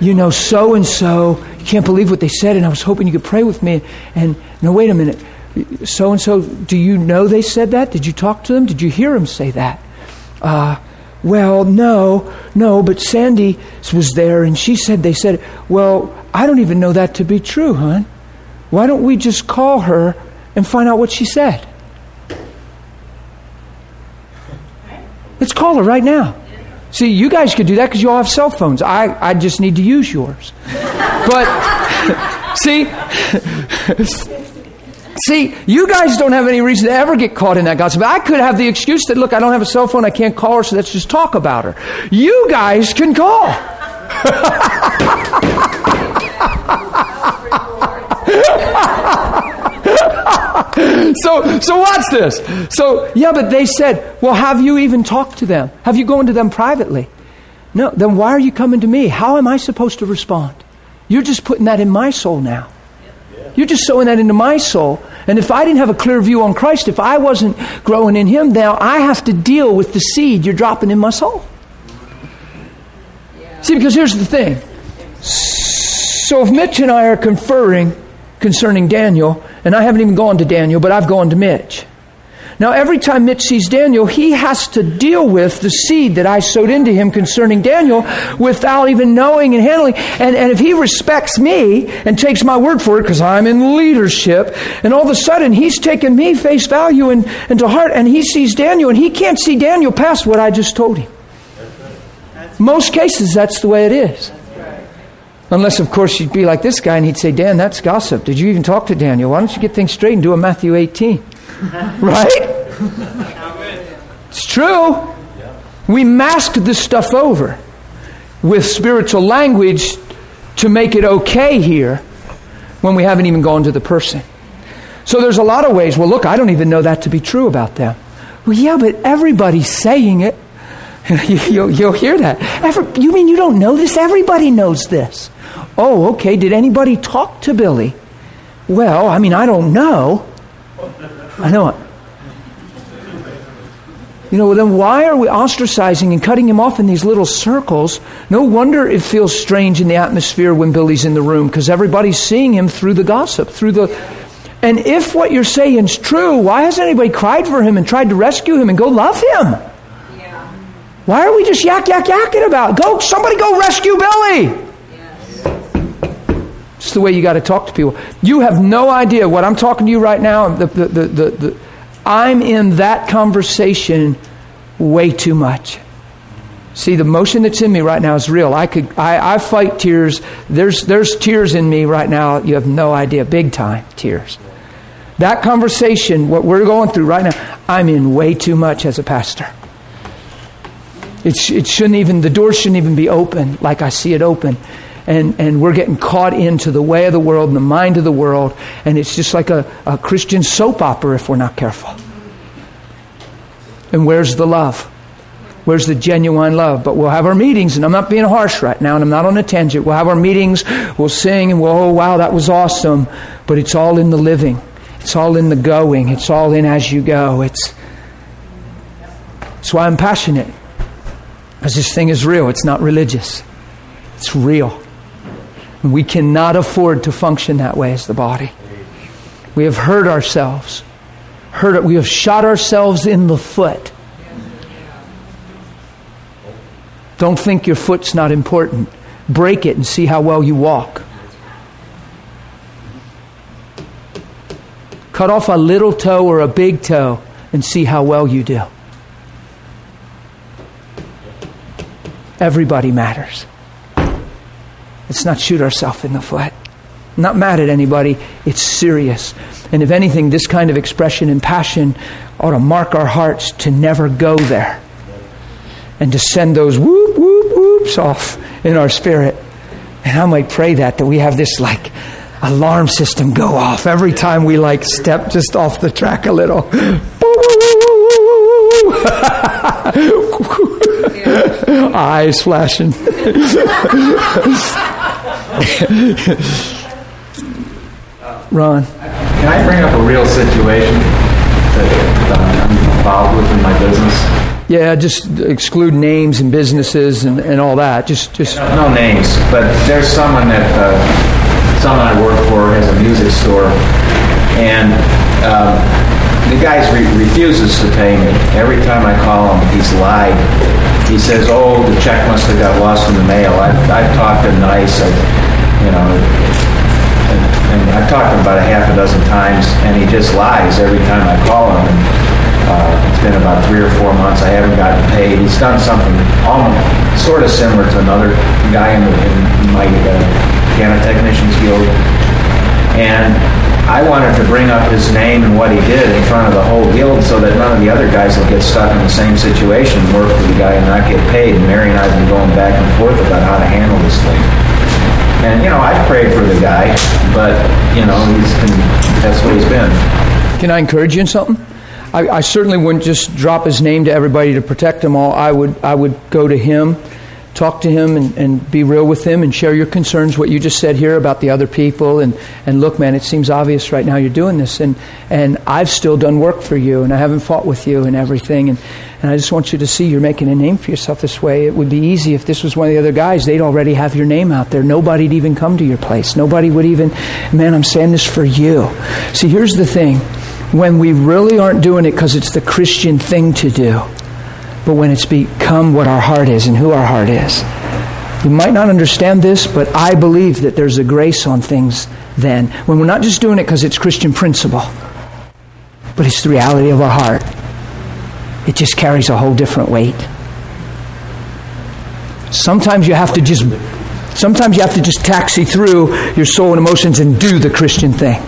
you know, so and so, you can't believe what they said, and I was hoping you could pray with me. And no, wait a minute. So and so, do you know they said that? Did you talk to them? Did you hear them say that? Uh, well, no, no, but Sandy was there and she said they said, Well, I don't even know that to be true, hon. Why don't we just call her and find out what she said. Let's call her right now. See, you guys could do that because you all have cell phones. I, I just need to use yours. But, see, see, you guys don't have any reason to ever get caught in that gossip. I could have the excuse that, look, I don't have a cell phone, I can't call her, so let's just talk about her. You guys can call. so, so watch this. So, yeah, but they said, well, have you even talked to them? Have you gone to them privately? No, then why are you coming to me? How am I supposed to respond? You're just putting that in my soul now. You're just sowing that into my soul. And if I didn't have a clear view on Christ, if I wasn't growing in Him, now I have to deal with the seed you're dropping in my soul. See, because here's the thing. So if Mitch and I are conferring concerning Daniel, and I haven't even gone to Daniel, but I've gone to Mitch. Now, every time Mitch sees Daniel, he has to deal with the seed that I sowed into him concerning Daniel without even knowing and handling. And, and if he respects me and takes my word for it, because I'm in leadership, and all of a sudden he's taken me face value and, and to heart, and he sees Daniel, and he can't see Daniel past what I just told him. Most cases, that's the way it is. Unless, of course, you'd be like this guy and he'd say, Dan, that's gossip. Did you even talk to Daniel? Why don't you get things straight and do a Matthew 18? right? It's true. We masked this stuff over with spiritual language to make it okay here when we haven't even gone to the person. So there's a lot of ways. Well, look, I don't even know that to be true about them. Well, yeah, but everybody's saying it. you'll, you'll, hear that. Every, you mean you don't know this? Everybody knows this. Oh, okay. Did anybody talk to Billy? Well, I mean, I don't know. I know it. You know, then why are we ostracizing and cutting him off in these little circles? No wonder it feels strange in the atmosphere when Billy's in the room because everybody's seeing him through the gossip, through the. And if what you're saying is true, why hasn't anybody cried for him and tried to rescue him and go love him? Yeah. Why are we just yak yak yakking about? Go, somebody go rescue Billy. It's the way you got to talk to people. You have no idea what I'm talking to you right now. The, the, the, the, I'm in that conversation way too much. See, the motion that's in me right now is real. I could, I, I fight tears. There's, there's tears in me right now. You have no idea. Big time tears. That conversation, what we're going through right now, I'm in way too much as a pastor. It, it shouldn't even, the door shouldn't even be open like I see it open and, and we're getting caught into the way of the world and the mind of the world, and it's just like a, a Christian soap opera if we're not careful. And where's the love? Where's the genuine love? But we'll have our meetings, and I'm not being harsh right now, and I'm not on a tangent. We'll have our meetings, we'll sing, and we'll, oh, wow, that was awesome. But it's all in the living, it's all in the going, it's all in as you go. It's, that's why I'm passionate. Because this thing is real, it's not religious, it's real. We cannot afford to function that way as the body. We have hurt ourselves. Hurt. We have shot ourselves in the foot. Don't think your foot's not important. Break it and see how well you walk. Cut off a little toe or a big toe and see how well you do. Everybody matters. Let's not shoot ourselves in the foot. Not mad at anybody. It's serious. And if anything, this kind of expression and passion ought to mark our hearts to never go there and to send those whoop, whoop, whoops off in our spirit. And I might pray that, that we have this like alarm system go off every time we like step just off the track a little. Eyes flashing. Ron. Can I bring up a real situation that I'm involved with in my business? Yeah, just exclude names and businesses and, and all that. Just, just no, no names, but there's someone that uh, someone I work for has a music store, and uh, the guy re- refuses to pay me. Every time I call him, he's lied. He says, "Oh, the check must have got lost in the mail." I've, I've talked him nice. I've, you know, and I've talked to him about a half a dozen times, and he just lies every time I call him. And, uh, it's been about three or four months. I haven't gotten paid. He's done something almost sort of similar to another guy in, in my uh, piano technicians guild, and I wanted to bring up his name and what he did in front of the whole guild so that none of the other guys will get stuck in the same situation, work for the guy and not get paid. And Mary and I have been going back and forth about how to handle this thing. And, you know, I've prayed for the guy, but, you know, he's that's what he's been. Can I encourage you in something? I, I, certainly wouldn't just drop his name to everybody to protect them all. I would, I would go to him talk to him and, and be real with him and share your concerns, what you just said here about the other people. And, and look, man, it seems obvious right now you're doing this. And, and I've still done work for you, and I haven't fought with you and everything. And, and I just want you to see you're making a name for yourself this way. It would be easy if this was one of the other guys. They'd already have your name out there. Nobody'd even come to your place. Nobody would even, man, I'm saying this for you. See, here's the thing. When we really aren't doing it because it's the Christian thing to do, but when it's become what our heart is and who our heart is. You might not understand this, but I believe that there's a grace on things then. When we're not just doing it because it's Christian principle, but it's the reality of our heart. It just carries a whole different weight. Sometimes you have to just sometimes you have to just taxi through your soul and emotions and do the Christian thing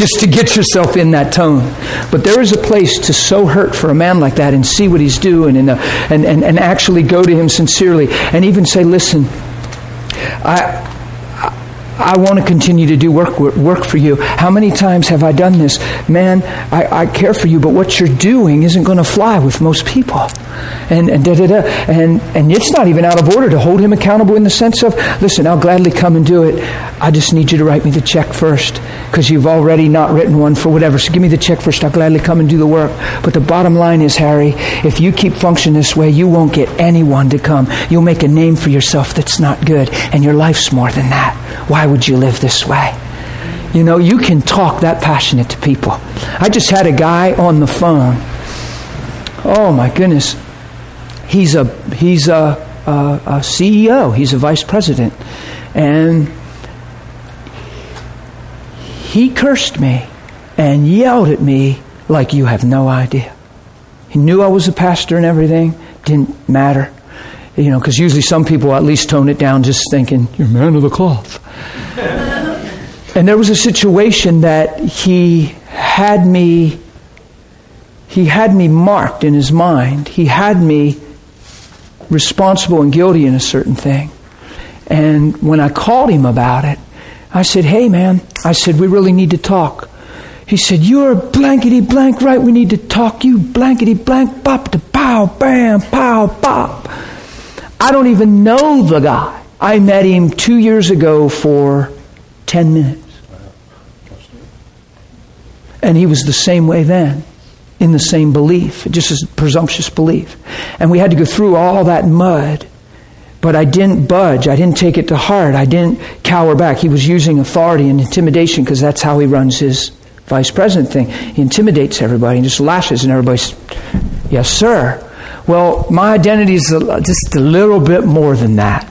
just to get yourself in that tone. But there is a place to so hurt for a man like that and see what he's doing and, uh, and, and, and actually go to him sincerely and even say, listen, I, I want to continue to do work work for you. How many times have I done this? Man, I, I care for you, but what you're doing isn't going to fly with most people. And and da, da, da. and and it's not even out of order to hold him accountable in the sense of, listen, I'll gladly come and do it. I just need you to write me the check first because you've already not written one for whatever. So give me the check first. I'll gladly come and do the work. But the bottom line is, Harry, if you keep functioning this way, you won't get anyone to come. You'll make a name for yourself that's not good, and your life's more than that. Why would you live this way? You know, you can talk that passionate to people. I just had a guy on the phone. Oh my goodness. He's a he's a, a, a CEO. He's a vice president, and he cursed me and yelled at me like you have no idea. He knew I was a pastor and everything. Didn't matter you know, because usually some people at least tone it down just thinking, you're man of the cloth. And there was a situation that he had me, he had me marked in his mind. He had me responsible and guilty in a certain thing. And when I called him about it, I said, hey man, I said, we really need to talk. He said, You're blankety blank right. We need to talk. You blankety blank bop to pow, bam, pow, pop. I don't even know the guy. I met him two years ago for 10 minutes. And he was the same way then, in the same belief, just as presumptuous belief. And we had to go through all that mud. But I didn't budge. I didn't take it to heart. I didn't cower back. He was using authority and intimidation because that's how he runs his vice president thing. He intimidates everybody and just lashes, and everybody's, yes, sir. Well, my identity is just a little bit more than that.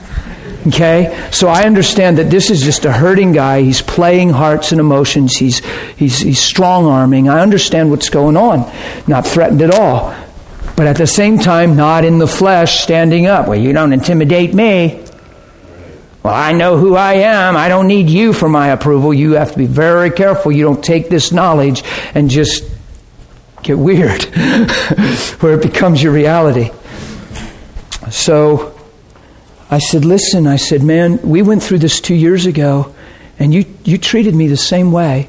Okay? So I understand that this is just a hurting guy. He's playing hearts and emotions. He's, he's, he's strong arming. I understand what's going on. Not threatened at all. But at the same time, not in the flesh, standing up. Well, you don't intimidate me. Well, I know who I am. I don't need you for my approval. You have to be very careful. You don't take this knowledge and just get weird, where it becomes your reality. So I said, Listen, I said, man, we went through this two years ago, and you, you treated me the same way.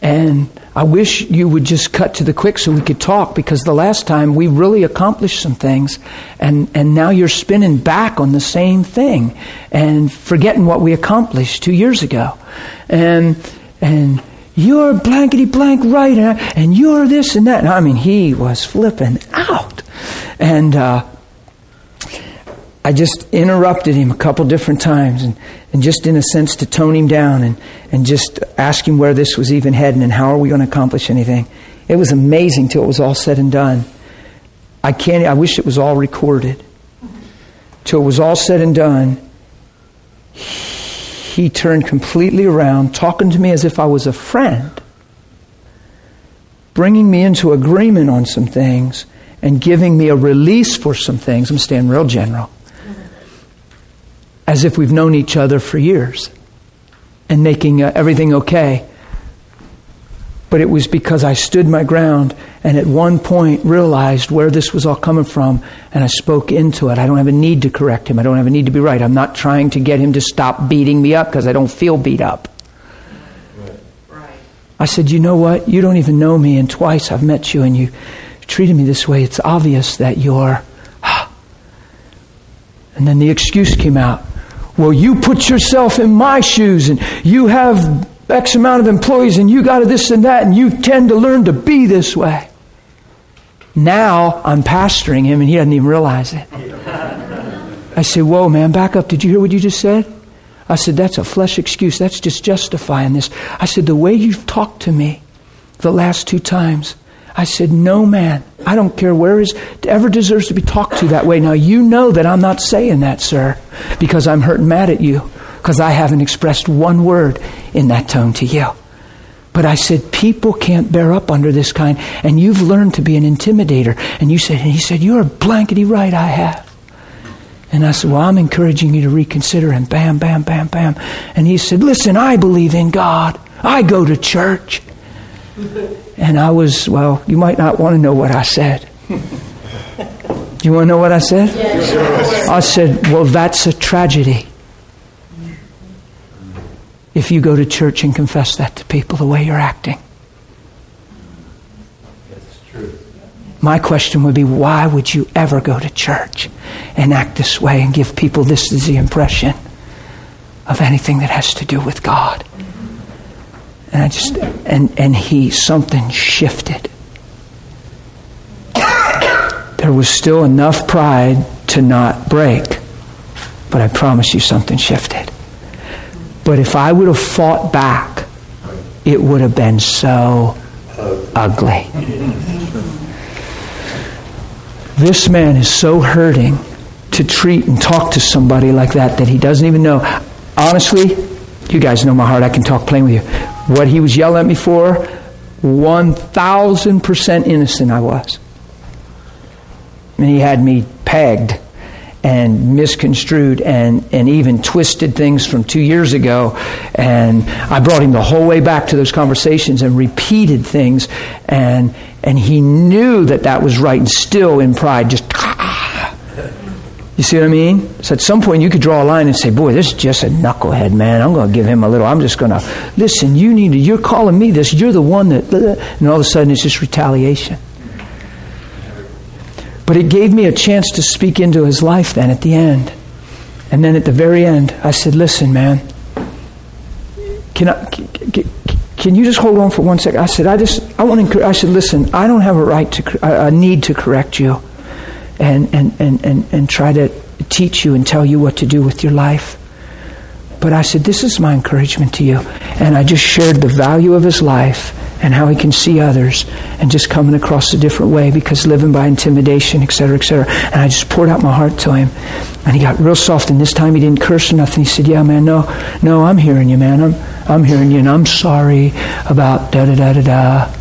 And I wish you would just cut to the quick so we could talk because the last time we really accomplished some things and, and now you're spinning back on the same thing and forgetting what we accomplished two years ago. And, and you're blankety blank right, and and you're this and that. And I mean, he was flipping out. And uh, I just interrupted him a couple different times, and, and just in a sense to tone him down and, and just ask him where this was even heading and how are we going to accomplish anything. It was amazing till it was all said and done. I can't. I wish it was all recorded. Till it was all said and done, he turned completely around, talking to me as if I was a friend, bringing me into agreement on some things, and giving me a release for some things. I'm staying real general. As if we've known each other for years and making uh, everything okay. But it was because I stood my ground and at one point realized where this was all coming from and I spoke into it. I don't have a need to correct him. I don't have a need to be right. I'm not trying to get him to stop beating me up because I don't feel beat up. I said, You know what? You don't even know me, and twice I've met you and you treated me this way. It's obvious that you're. And then the excuse came out. Well, you put yourself in my shoes and you have X amount of employees and you got this and that and you tend to learn to be this way. Now I'm pastoring him and he doesn't even realize it. I say, Whoa, man, back up. Did you hear what you just said? I said, That's a flesh excuse. That's just justifying this. I said, The way you've talked to me the last two times, I said, No man, I don't care where is ever deserves to be talked to that way. Now you know that I'm not saying that, sir, because I'm hurt and mad at you, because I haven't expressed one word in that tone to you. But I said, people can't bear up under this kind, and you've learned to be an intimidator. And you said, and he said, You're a blankety right, I have. And I said, Well, I'm encouraging you to reconsider. And bam, bam, bam, bam. And he said, Listen, I believe in God. I go to church. And I was, well, you might not want to know what I said. Do you want to know what I said? Yes. I said, well, that's a tragedy. If you go to church and confess that to people the way you're acting. That's true. My question would be why would you ever go to church and act this way and give people this as the impression of anything that has to do with God? And I just, and, and he, something shifted. There was still enough pride to not break, but I promise you something shifted. But if I would have fought back, it would have been so ugly. This man is so hurting to treat and talk to somebody like that that he doesn't even know. Honestly, you guys know my heart. I can talk plain with you. What he was yelling at me for, 1,000% innocent I was. And he had me pegged and misconstrued and, and even twisted things from two years ago. And I brought him the whole way back to those conversations and repeated things. And, and he knew that that was right and still in pride just you see what I mean? So at some point you could draw a line and say, boy, this is just a knucklehead, man. I'm going to give him a little, I'm just going to, listen, you need to, you're calling me this, you're the one that, and all of a sudden it's just retaliation. But it gave me a chance to speak into his life then at the end. And then at the very end, I said, listen, man, can I, can you just hold on for one second? I said, I just, I want to, I said, listen, I don't have a right to, a need to correct you and, and, and, and, and try to teach you and tell you what to do with your life. But I said, This is my encouragement to you. And I just shared the value of his life and how he can see others and just coming across a different way because living by intimidation, et cetera, et cetera. And I just poured out my heart to him. And he got real soft. And this time he didn't curse or nothing. He said, Yeah, man, no, no, I'm hearing you, man. I'm, I'm hearing you. And I'm sorry about da da da da da.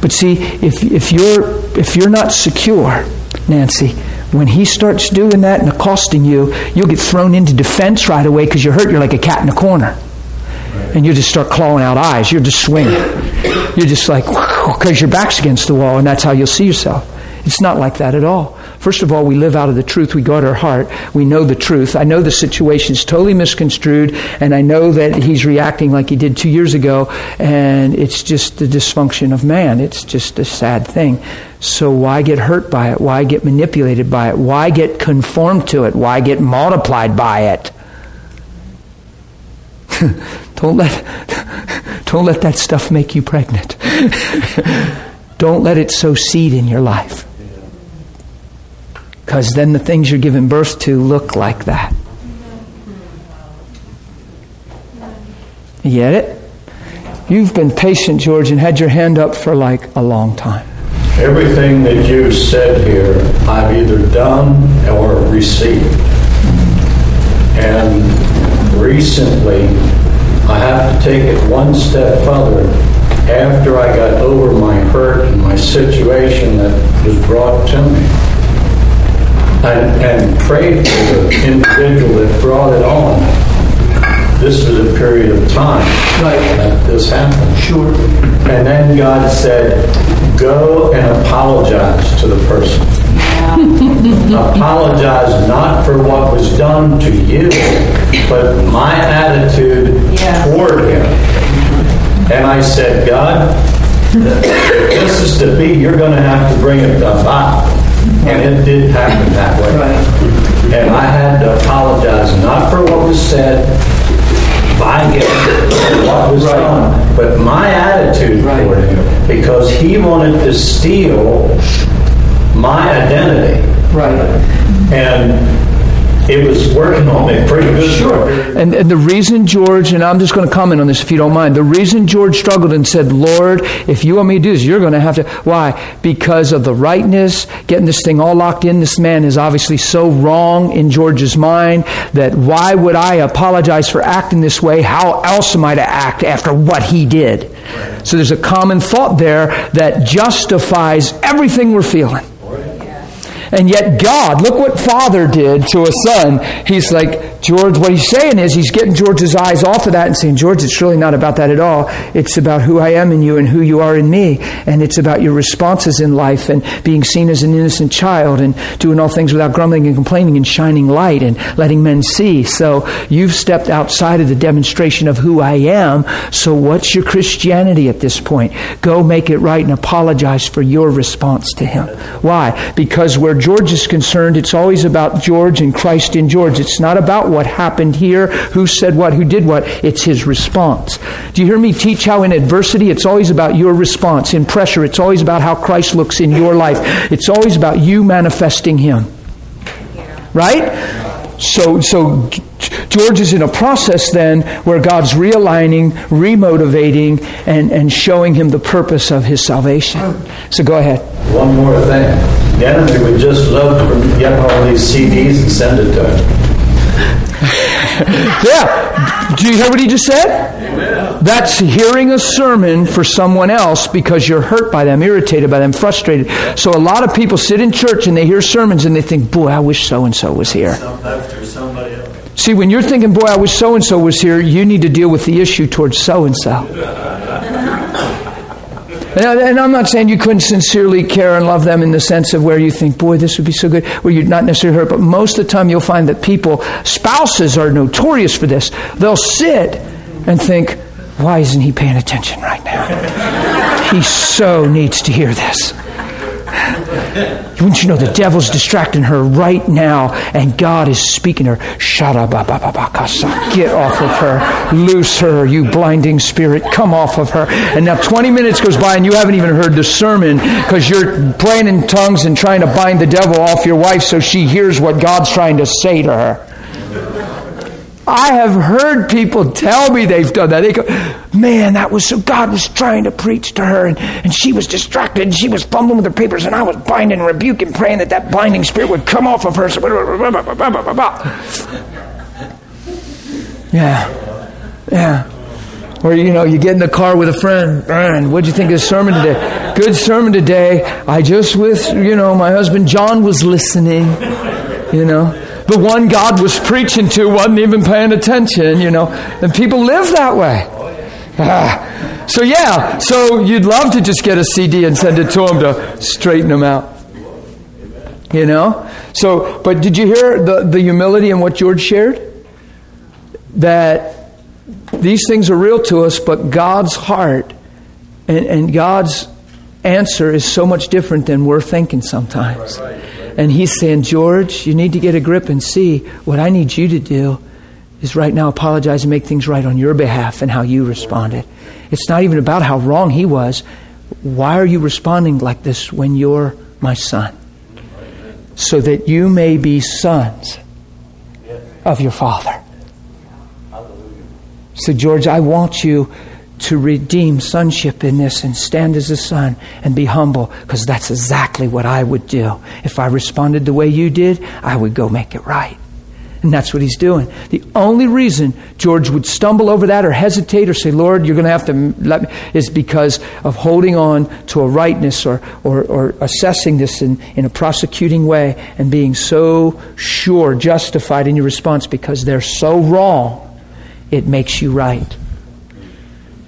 But see, if, if, you're, if you're not secure, Nancy, when he starts doing that and accosting you, you'll get thrown into defense right away because you're hurt. You're like a cat in a corner. And you just start clawing out eyes. You're just swinging. You're just like, because your back's against the wall, and that's how you'll see yourself. It's not like that at all. First of all, we live out of the truth. We guard our heart. We know the truth. I know the situation is totally misconstrued, and I know that he's reacting like he did two years ago, and it's just the dysfunction of man. It's just a sad thing. So why get hurt by it? Why get manipulated by it? Why get conformed to it? Why get multiplied by it? don't let don't let that stuff make you pregnant. don't let it sow seed in your life. Because then the things you're giving birth to look like that. You get it? You've been patient, George, and had your hand up for like a long time. Everything that you've said here, I've either done or received. And recently, I have to take it one step further. After I got over my hurt and my situation that was brought to me, and, and prayed for the individual that brought it on, this was a period of time Right. that this happened. Sure. And then God said, go and apologize to the person. apologize not for what was done to you, but my attitude toward him. And I said, God, if this is to be, you're going to have to bring it about. And it did happen that way. And I had to apologize not for what was said by him, what was done, but my attitude toward him, because he wanted to steal my identity. Right. And it was working on me pretty good. Sure. And, and the reason George, and I'm just going to comment on this if you don't mind, the reason George struggled and said, Lord, if you want me to do this, you're going to have to. Why? Because of the rightness, getting this thing all locked in. This man is obviously so wrong in George's mind that why would I apologize for acting this way? How else am I to act after what he did? So there's a common thought there that justifies everything we're feeling. And yet, God, look what Father did to a son. He's like, George, what he's saying is he's getting George's eyes off of that and saying, George, it's really not about that at all. It's about who I am in you and who you are in me. And it's about your responses in life and being seen as an innocent child and doing all things without grumbling and complaining and shining light and letting men see. So you've stepped outside of the demonstration of who I am. So what's your Christianity at this point? Go make it right and apologize for your response to him. Why? Because where George is concerned, it's always about George and Christ in George. It's not about what happened here, who said what, who did what. It's his response. Do you hear me teach how in adversity, it's always about your response. In pressure, it's always about how Christ looks in your life. It's always about you manifesting him. Right? So, so George is in a process then where God's realigning, remotivating, and, and showing him the purpose of his salvation. So go ahead. One more thing. The enemy would just love to get all these CDs and send it to him. Yeah. Do you hear what he just said? That's hearing a sermon for someone else because you're hurt by them, irritated by them, frustrated. So a lot of people sit in church and they hear sermons and they think, boy, I wish so and so was here. See, when you're thinking, boy, I wish so and so was here, you need to deal with the issue towards so and so. And I'm not saying you couldn't sincerely care and love them in the sense of where you think, boy, this would be so good, where you're not necessarily hurt, but most of the time you'll find that people, spouses are notorious for this. They'll sit and think, why isn't he paying attention right now? he so needs to hear this. Wouldn't you know the devil's distracting her right now and God is speaking to her? Shadabababakasa. Get off of her. Loose her, you blinding spirit. Come off of her. And now 20 minutes goes by and you haven't even heard the sermon because you're praying in tongues and trying to bind the devil off your wife so she hears what God's trying to say to her. I have heard people tell me they've done that. They go, man, that was so, God was trying to preach to her and, and she was distracted and she was fumbling with her papers and I was binding and rebuking, praying that that binding spirit would come off of her. Yeah. Yeah. Or, you know, you get in the car with a friend, and what'd you think of the sermon today? Good sermon today. I just with, you know, my husband John was listening, you know the one God was preaching to wasn't even paying attention, you know. And people live that way. Ah. So, yeah, so you'd love to just get a CD and send it to them to straighten them out. You know? So, but did you hear the, the humility in what George shared? That these things are real to us, but God's heart and, and God's answer is so much different than we're thinking sometimes. And he's saying, George, you need to get a grip and see what I need you to do is right now apologize and make things right on your behalf and how you responded. It's not even about how wrong he was. Why are you responding like this when you're my son? So that you may be sons of your father. So, George, I want you to redeem sonship in this and stand as a son and be humble because that's exactly what I would do. If I responded the way you did, I would go make it right. And that's what he's doing. The only reason George would stumble over that or hesitate or say, Lord, you're going to have to let me, is because of holding on to a rightness or, or, or assessing this in, in a prosecuting way and being so sure, justified in your response because they're so wrong, it makes you right.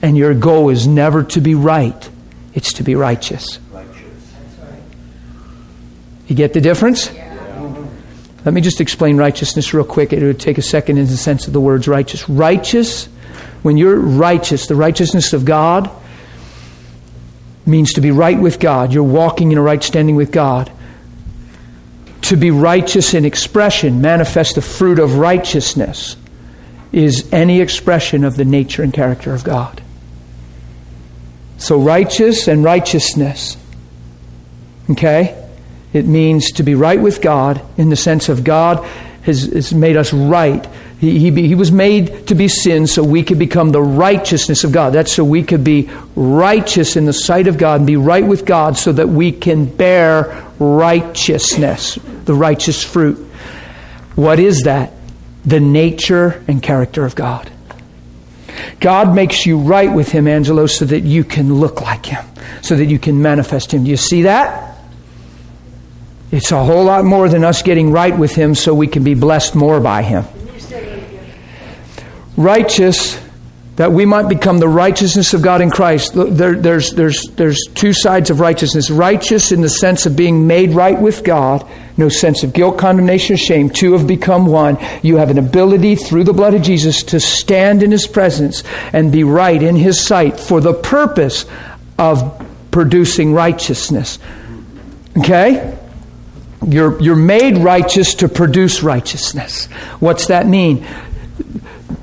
And your goal is never to be right, it's to be righteous. You get the difference? Let me just explain righteousness real quick. It would take a second in the sense of the words righteous. Righteous, when you're righteous, the righteousness of God means to be right with God. You're walking in a right standing with God. To be righteous in expression, manifest the fruit of righteousness, is any expression of the nature and character of God. So, righteous and righteousness. Okay? It means to be right with God in the sense of God has, has made us right. He, he, he, was made to be sin so we could become the righteousness of God. That's so we could be righteous in the sight of God and be right with God so that we can bear righteousness, the righteous fruit. What is that? The nature and character of God. God makes you right with Him, Angelo, so that you can look like Him, so that you can manifest Him. Do you see that? It's a whole lot more than us getting right with Him so we can be blessed more by Him. Righteous, that we might become the righteousness of God in Christ. There, there's, there's, there's two sides of righteousness. Righteous in the sense of being made right with God, no sense of guilt, condemnation, or shame. Two have become one. You have an ability through the blood of Jesus to stand in His presence and be right in His sight for the purpose of producing righteousness. Okay? You're, you're made righteous to produce righteousness. What's that mean?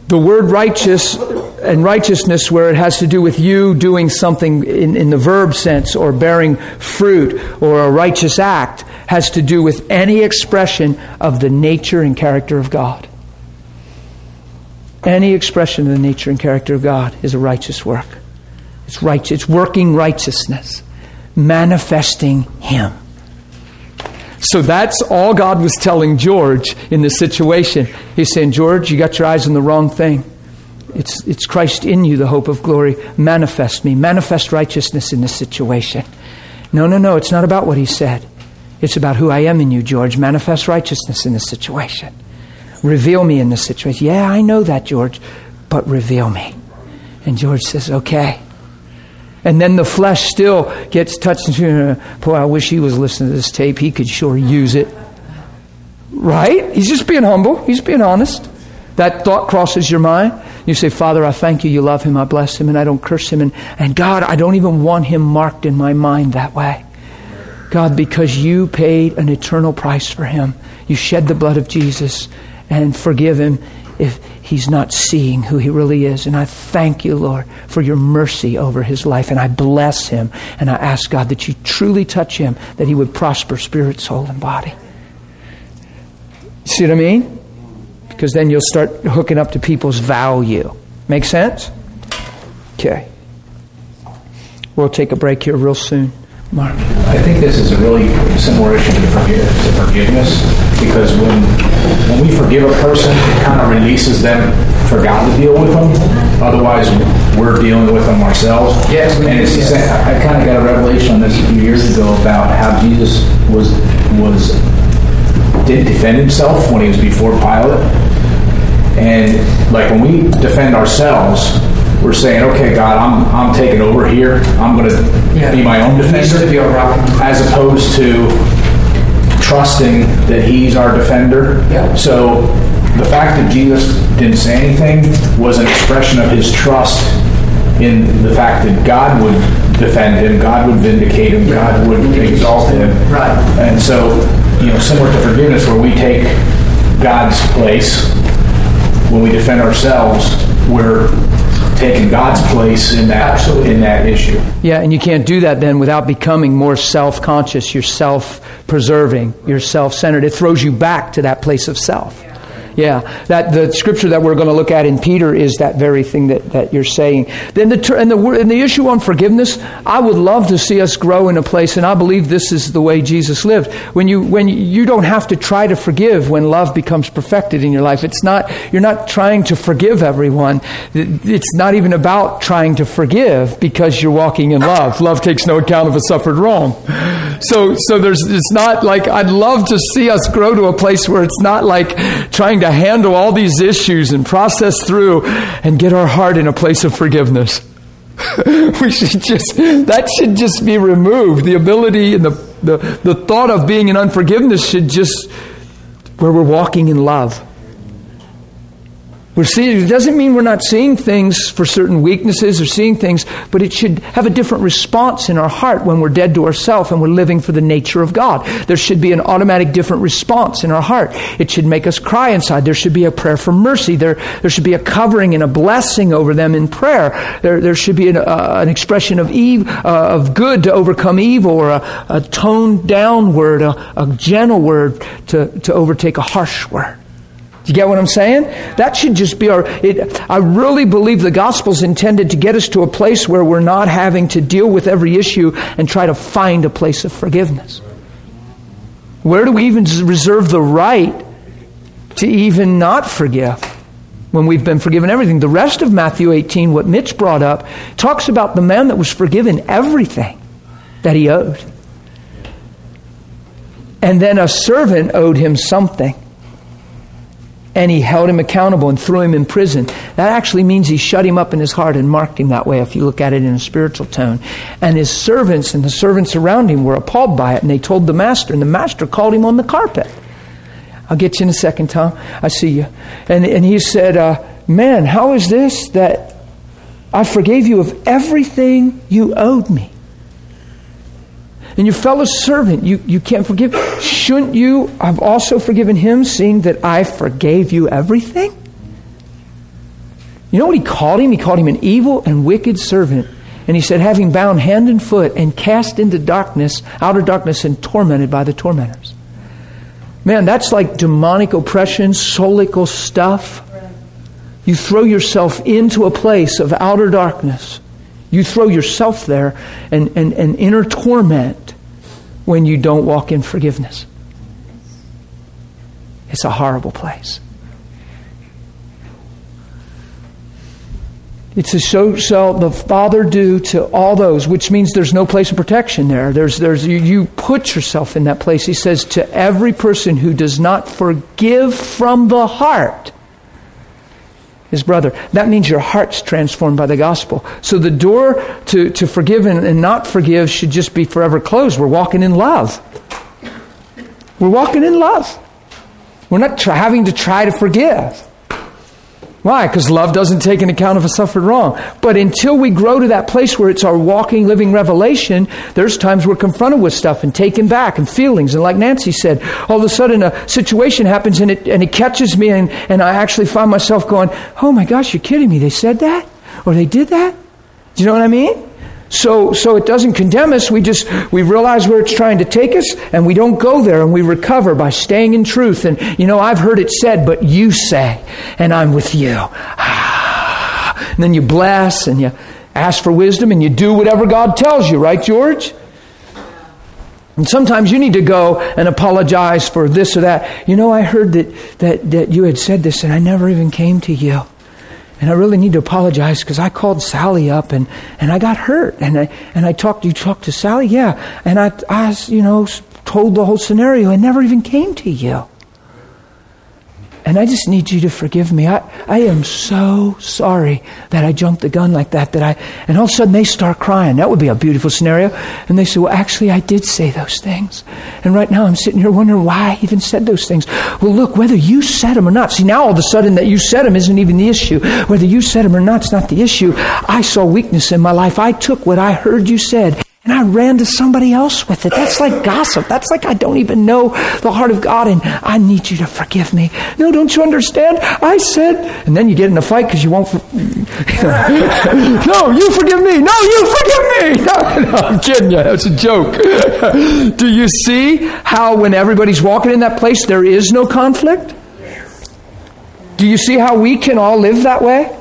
The word righteous and righteousness, where it has to do with you doing something in, in the verb sense or bearing fruit or a righteous act, has to do with any expression of the nature and character of God. Any expression of the nature and character of God is a righteous work. It's righteous. It's working righteousness, manifesting Him. So that's all God was telling George in this situation. He's saying, George, you got your eyes on the wrong thing. It's, it's Christ in you, the hope of glory. Manifest me. Manifest righteousness in this situation. No, no, no. It's not about what he said. It's about who I am in you, George. Manifest righteousness in this situation. Reveal me in this situation. Yeah, I know that, George, but reveal me. And George says, okay. And then the flesh still gets touched. Boy, I wish he was listening to this tape. He could sure use it. Right? He's just being humble. He's being honest. That thought crosses your mind. You say, Father, I thank you. You love him. I bless him. And I don't curse him. And, and God, I don't even want him marked in my mind that way. God, because you paid an eternal price for him. You shed the blood of Jesus and forgive him if he's not seeing who he really is. And I thank you, Lord, for your mercy over his life. And I bless him. And I ask, God, that you truly touch him, that he would prosper spirit, soul, and body. See what I mean? Because then you'll start hooking up to people's value. Make sense? Okay. We'll take a break here real soon. Mark. I think this is a really similar issue to forgiveness because when when we forgive a person, it kind of releases them for God to deal with them. Otherwise, we're dealing with them ourselves. Yes, and it's yes. I, I kind of got a revelation on this a few years ago about how Jesus was was did defend himself when he was before Pilate, and like when we defend ourselves, we're saying, okay, God, I'm, I'm taking over here. I'm going to yeah. be my own defender. As opposed to trusting that He's our defender. Yeah. So the fact that Jesus didn't say anything was an expression of His trust in the fact that God would defend him, God would vindicate him, God would exalt him. Right. And so, you know, similar to forgiveness, where we take God's place when we defend ourselves, we're taking God's place in that Absolutely. in that issue. Yeah, and you can't do that then without becoming more self-conscious, you're self-preserving, you're self-centered. It throws you back to that place of self. Yeah, that the scripture that we're going to look at in Peter is that very thing that, that you're saying. Then the and the and the issue on forgiveness, I would love to see us grow in a place, and I believe this is the way Jesus lived. When you when you don't have to try to forgive when love becomes perfected in your life. It's not you're not trying to forgive everyone. It's not even about trying to forgive because you're walking in love. Love takes no account of a suffered wrong. So so there's it's not like I'd love to see us grow to a place where it's not like trying to handle all these issues and process through and get our heart in a place of forgiveness. we should just that should just be removed. The ability and the, the, the thought of being in unforgiveness should just where we're walking in love. We're seeing, it doesn't mean we're not seeing things for certain weaknesses or seeing things, but it should have a different response in our heart when we're dead to ourselves and we're living for the nature of God. There should be an automatic different response in our heart. It should make us cry inside. There should be a prayer for mercy. There, there should be a covering and a blessing over them in prayer. There, there should be an, uh, an expression of eve, uh, of good to overcome evil or a, a toned down word, a, a gentle word to, to overtake a harsh word. You get what I'm saying? That should just be our. It, I really believe the gospel's intended to get us to a place where we're not having to deal with every issue and try to find a place of forgiveness. Where do we even reserve the right to even not forgive when we've been forgiven everything? The rest of Matthew 18, what Mitch brought up, talks about the man that was forgiven everything that he owed. And then a servant owed him something and he held him accountable and threw him in prison. That actually means he shut him up in his heart and marked him that way if you look at it in a spiritual tone. And his servants and the servants around him were appalled by it and they told the master, and the master called him on the carpet. I'll get you in a second, Tom. I see you. And, and he said, uh, Man, how is this that I forgave you of everything you owed me? And your fellow servant you, you can't forgive. Shouldn't you have also forgiven him, seeing that I forgave you everything? You know what he called him? He called him an evil and wicked servant. And he said, having bound hand and foot and cast into darkness, outer darkness, and tormented by the tormentors. Man, that's like demonic oppression, soulical stuff. You throw yourself into a place of outer darkness. You throw yourself there and, and, and inner torment when you don't walk in forgiveness. It's a horrible place. It's a so shall the Father do to all those, which means there's no place of protection there. There's, there's, you, you put yourself in that place. He says, to every person who does not forgive from the heart his brother. That means your heart's transformed by the gospel. So the door to, to forgive and, and not forgive should just be forever closed. We're walking in love. We're walking in love. We're not having to try to forgive. Why? Because love doesn't take an account of a suffered wrong. But until we grow to that place where it's our walking, living revelation, there's times we're confronted with stuff and taken back and feelings. And like Nancy said, all of a sudden a situation happens and it, and it catches me and, and I actually find myself going, oh my gosh, you're kidding me. They said that? Or they did that? Do you know what I mean? So, so it doesn't condemn us. We just, we realize where it's trying to take us and we don't go there and we recover by staying in truth. And, you know, I've heard it said, but you say, and I'm with you. Ah. and then you bless and you ask for wisdom and you do whatever God tells you, right, George? And sometimes you need to go and apologize for this or that. You know, I heard that, that, that you had said this and I never even came to you. And I really need to apologize because I called Sally up and, and I got hurt. And I, and I talked, you talked to Sally? Yeah. And I, I, you know, told the whole scenario and never even came to you. And I just need you to forgive me. I, I am so sorry that I jumped the gun like that. That I, and all of a sudden they start crying. That would be a beautiful scenario. And they say, well, actually, I did say those things. And right now I'm sitting here wondering why I even said those things. Well, look, whether you said them or not. See, now all of a sudden that you said them isn't even the issue. Whether you said them or not is not the issue. I saw weakness in my life. I took what I heard you said and I ran to somebody else with it. That's like gossip. That's like I don't even know the heart of God and I need you to forgive me. No, don't you understand? I said, and then you get in a fight because you won't. For- no, you forgive me. No, you forgive me. No, no, I'm kidding you. That's a joke. Do you see how when everybody's walking in that place, there is no conflict? Do you see how we can all live that way?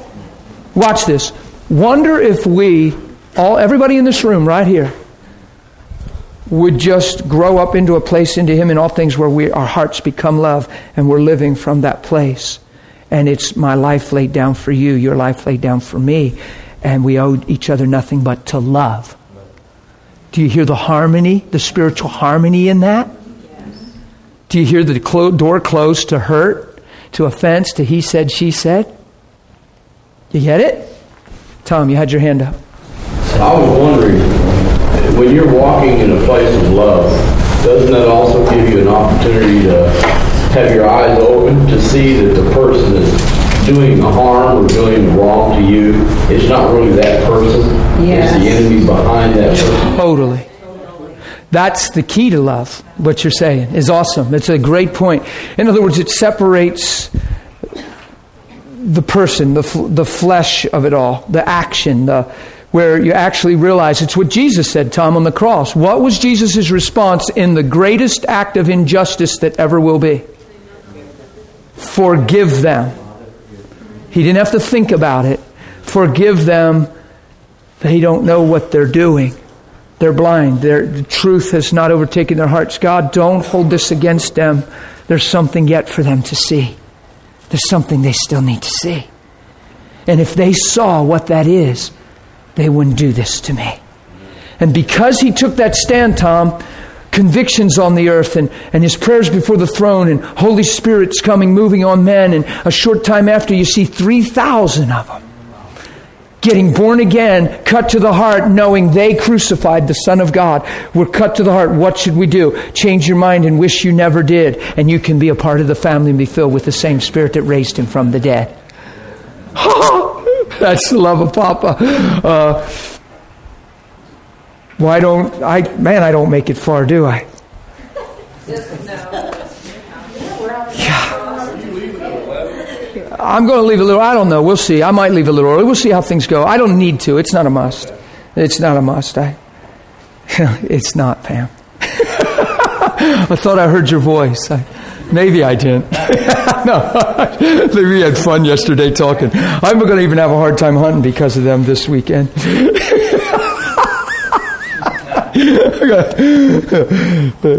Watch this. Wonder if we, all everybody in this room right here, would just grow up into a place into Him in all things where we, our hearts become love and we're living from that place. And it's my life laid down for you, your life laid down for me. And we owe each other nothing but to love. Do you hear the harmony, the spiritual harmony in that? Do you hear the clo- door closed to hurt, to offense, to he said, she said? You get it? Tom, you had your hand up. I was wondering, when you're walking in a place of love, doesn't that also give you an opportunity to have your eyes open to see that the person is doing harm or doing wrong to you? It's not really that person. Yes. It's the enemy behind that person. Totally. That's the key to love. What you're saying is awesome. It's a great point. In other words, it separates the person, the, f- the flesh of it all, the action, the, where you actually realize it's what Jesus said, Tom, on the cross. What was Jesus' response in the greatest act of injustice that ever will be? Forgive them. He didn't have to think about it. Forgive them. They don't know what they're doing. They're blind. The truth has not overtaken their hearts. God, don't hold this against them. There's something yet for them to see. There's something they still need to see. And if they saw what that is, they wouldn't do this to me. And because he took that stand, Tom, convictions on the earth and, and his prayers before the throne and Holy Spirit's coming, moving on men, and a short time after you see 3,000 of them getting born again, cut to the heart, knowing they crucified the Son of God. We're cut to the heart. What should we do? Change your mind and wish you never did. And you can be a part of the family and be filled with the same spirit that raised him from the dead. Oh, That's the love of Papa. Uh, why don't I, man, I don't make it far, do I? I'm going to leave a little. I don't know. We'll see. I might leave a little early. We'll see how things go. I don't need to. It's not a must. It's not a must. I, it's not, Pam. I thought I heard your voice. I, maybe I didn't. no, we had fun yesterday talking. I'm going to even have a hard time hunting because of them this weekend.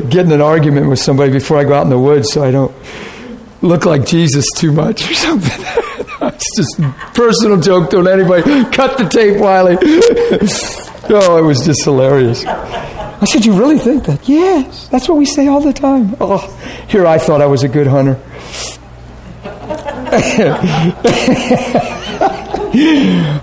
Getting an argument with somebody before I go out in the woods so I don't look like Jesus too much or something. it's just personal joke. Don't anybody cut the tape, Wiley. oh, it was just hilarious. I said, You really think that? Yes. That's what we say all the time. Oh, here I thought I was a good hunter.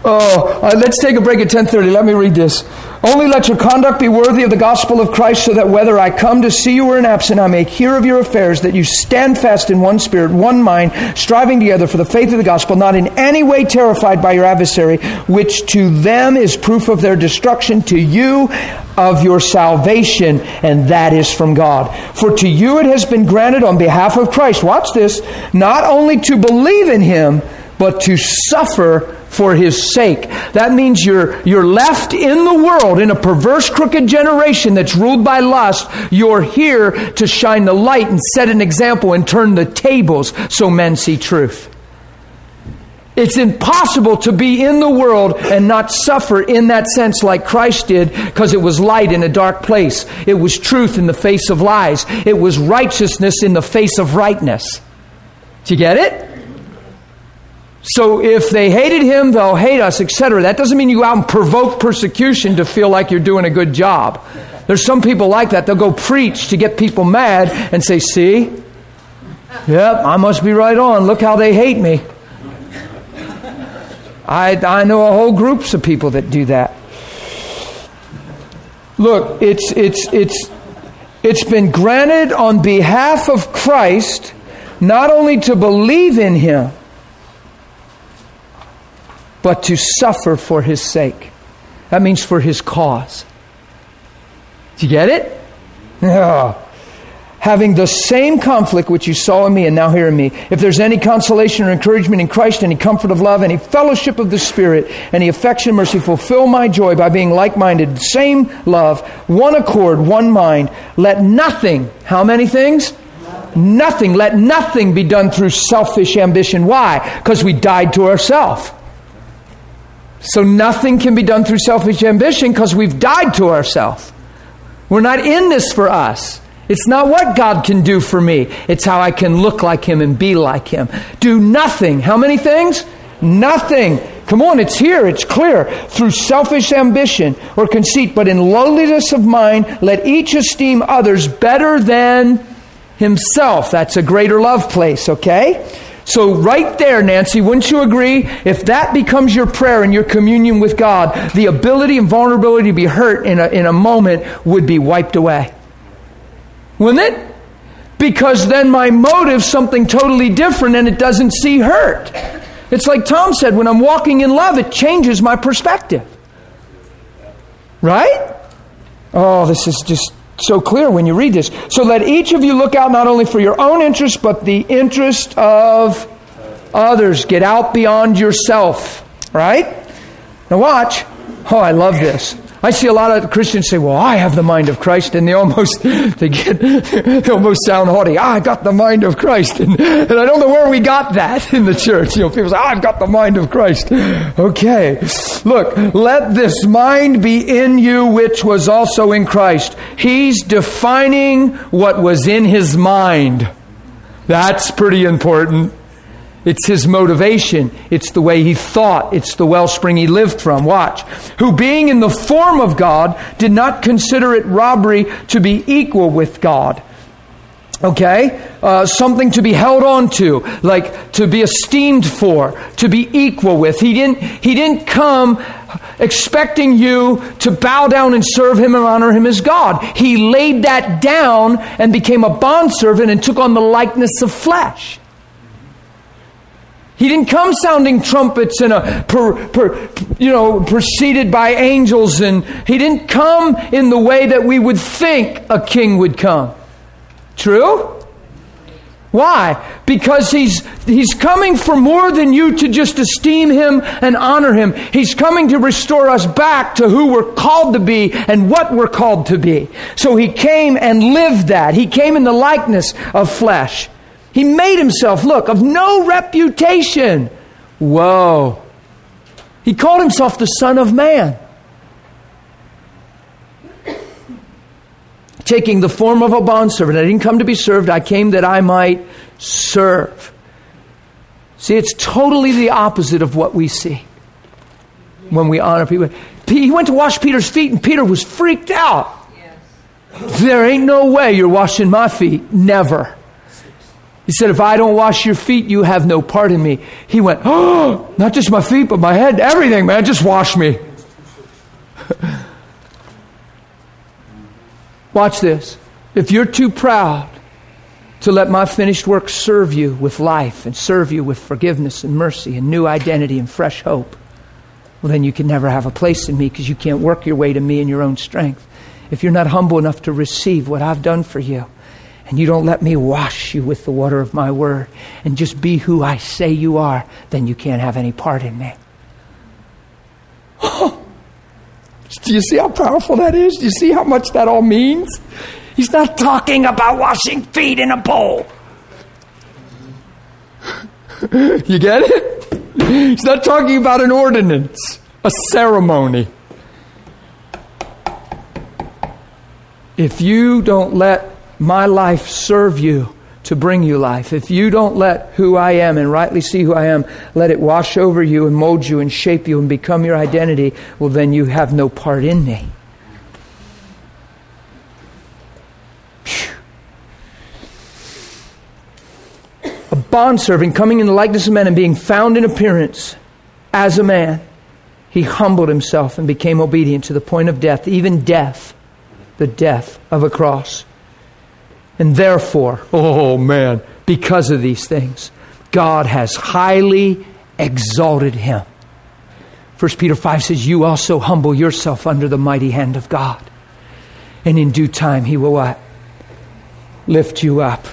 oh, uh, let's take a break at 10:30. Let me read this. Only let your conduct be worthy of the gospel of Christ, so that whether I come to see you or am absent, I may hear of your affairs, that you stand fast in one spirit, one mind, striving together for the faith of the gospel, not in any way terrified by your adversary, which to them is proof of their destruction, to you of your salvation, and that is from God. For to you it has been granted on behalf of Christ, watch this, not only to believe in him, but to suffer for his sake. That means you're, you're left in the world in a perverse, crooked generation that's ruled by lust. You're here to shine the light and set an example and turn the tables so men see truth. It's impossible to be in the world and not suffer in that sense like Christ did because it was light in a dark place. It was truth in the face of lies. It was righteousness in the face of rightness. Do you get it? So if they hated him, they'll hate us, etc. That doesn't mean you go out and provoke persecution to feel like you're doing a good job. There's some people like that. They'll go preach to get people mad and say, see? Yep, I must be right on. Look how they hate me. I, I know a whole groups of people that do that. Look, it's, it's, it's, it's been granted on behalf of Christ not only to believe in him, but to suffer for his sake. That means for his cause. Do you get it? Yeah. Having the same conflict which you saw in me and now hear in me. If there's any consolation or encouragement in Christ, any comfort of love, any fellowship of the Spirit, any affection, mercy, fulfill my joy by being like minded, same love, one accord, one mind. Let nothing, how many things? Nothing, let nothing be done through selfish ambition. Why? Because we died to ourselves. So nothing can be done through selfish ambition because we've died to ourselves. We're not in this for us. It's not what God can do for me. It's how I can look like Him and be like Him. Do nothing. How many things? Nothing. Come on, it's here, it's clear. Through selfish ambition or conceit, but in lowliness of mind, let each esteem others better than himself. That's a greater love place, okay? So, right there, Nancy, wouldn't you agree? If that becomes your prayer and your communion with God, the ability and vulnerability to be hurt in a, in a moment would be wiped away. Wouldn't it? Because then my motive's something totally different and it doesn't see hurt. It's like Tom said when I'm walking in love, it changes my perspective. Right? Oh, this is just so clear when you read this. So let each of you look out not only for your own interest, but the interest of others. Get out beyond yourself. Right? Now, watch. Oh, I love this. I see a lot of Christians say, "Well, I have the mind of Christ," and they almost they get they almost sound haughty. Ah, I got the mind of Christ, and, and I don't know where we got that in the church. You know, people say, oh, "I've got the mind of Christ." Okay, look, let this mind be in you, which was also in Christ. He's defining what was in his mind. That's pretty important. It's his motivation. It's the way he thought. It's the wellspring he lived from. Watch. Who, being in the form of God, did not consider it robbery to be equal with God. Okay? Uh, something to be held on to, like to be esteemed for, to be equal with. He didn't, he didn't come expecting you to bow down and serve him and honor him as God. He laid that down and became a bondservant and took on the likeness of flesh. He didn't come sounding trumpets and a per, per, you know preceded by angels and he didn't come in the way that we would think a king would come. True? Why? Because he's he's coming for more than you to just esteem him and honor him. He's coming to restore us back to who we're called to be and what we're called to be. So he came and lived that. He came in the likeness of flesh. He made himself, look, of no reputation. Whoa. He called himself the Son of Man. Taking the form of a bondservant. I didn't come to be served, I came that I might serve. See, it's totally the opposite of what we see when we honor people. He went to wash Peter's feet, and Peter was freaked out. Yes. There ain't no way you're washing my feet. Never. He said, If I don't wash your feet, you have no part in me. He went, Oh, not just my feet, but my head, everything, man. Just wash me. Watch this. If you're too proud to let my finished work serve you with life and serve you with forgiveness and mercy and new identity and fresh hope, well, then you can never have a place in me because you can't work your way to me in your own strength. If you're not humble enough to receive what I've done for you, and you don't let me wash you with the water of my word and just be who I say you are, then you can't have any part in me. Oh, do you see how powerful that is? Do you see how much that all means? He's not talking about washing feet in a bowl. you get it? He's not talking about an ordinance, a ceremony. If you don't let my life serve you to bring you life. If you don't let who I am and rightly see who I am, let it wash over you and mold you and shape you and become your identity, well, then you have no part in me. A bondservant coming in the likeness of men and being found in appearance as a man, he humbled himself and became obedient to the point of death, even death, the death of a cross. And therefore, oh man, because of these things, God has highly exalted him. 1 Peter 5 says, You also humble yourself under the mighty hand of God. And in due time, he will what? Lift you up.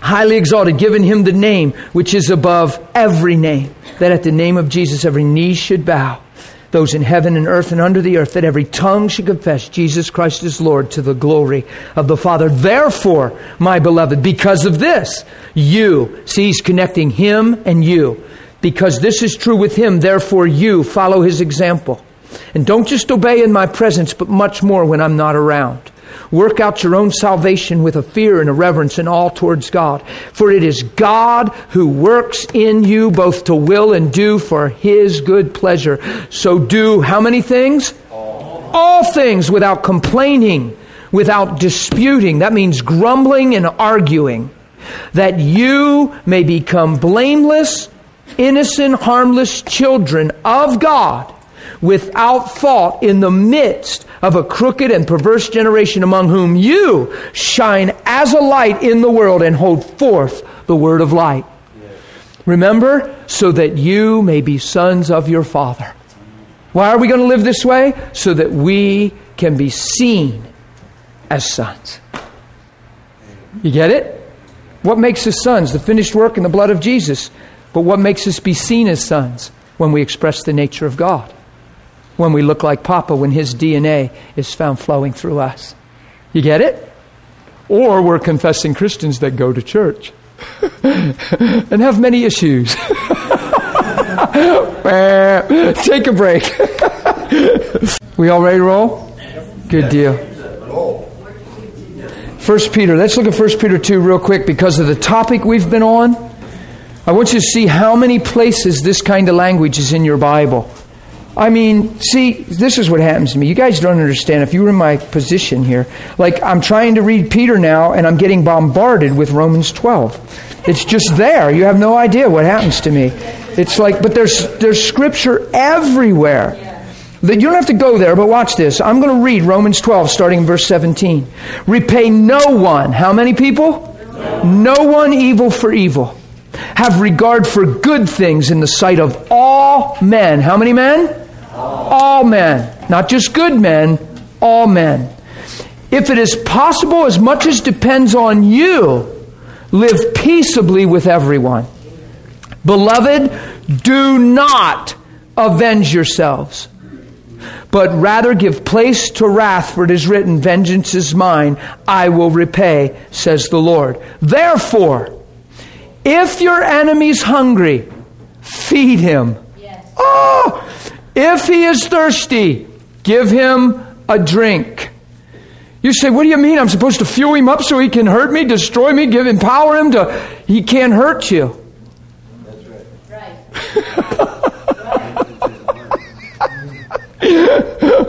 Highly exalted, given him the name which is above every name, that at the name of Jesus every knee should bow those in heaven and earth and under the earth, that every tongue should confess Jesus Christ is Lord to the glory of the Father. Therefore, my beloved, because of this, you, see, he's connecting him and you. Because this is true with him, therefore you follow his example. And don't just obey in my presence, but much more when I'm not around. Work out your own salvation with a fear and a reverence and awe towards God. For it is God who works in you both to will and do for his good pleasure. So do how many things? All, all things without complaining, without disputing. That means grumbling and arguing. That you may become blameless, innocent, harmless children of God without fault in the midst of a crooked and perverse generation among whom you shine as a light in the world and hold forth the word of light. Remember, so that you may be sons of your Father. Why are we going to live this way? So that we can be seen as sons. You get it? What makes us sons? The finished work and the blood of Jesus. But what makes us be seen as sons? When we express the nature of God when we look like Papa, when his DNA is found flowing through us. You get it? Or we're confessing Christians that go to church and have many issues. Eh, take a break. we all ready to roll? Good deal. First Peter. Let's look at First Peter 2 real quick because of the topic we've been on. I want you to see how many places this kind of language is in your Bible. I mean, see, this is what happens to me. You guys don't understand. If you were in my position here, like I'm trying to read Peter now and I'm getting bombarded with Romans 12. It's just there. You have no idea what happens to me. It's like, but there's, there's scripture everywhere. That you don't have to go there, but watch this. I'm going to read Romans 12, starting in verse 17. Repay no one. How many people? No one evil for evil. Have regard for good things in the sight of all men. How many men? All men. Not just good men, all men. If it is possible, as much as depends on you, live peaceably with everyone. Beloved, do not avenge yourselves, but rather give place to wrath, for it is written, Vengeance is mine, I will repay, says the Lord. Therefore, if your enemy's hungry, feed him. Yes. Oh, if he is thirsty, give him a drink. You say, what do you mean? I'm supposed to fuel him up so he can hurt me, destroy me, give empower him to he can't hurt you. That's right. Right.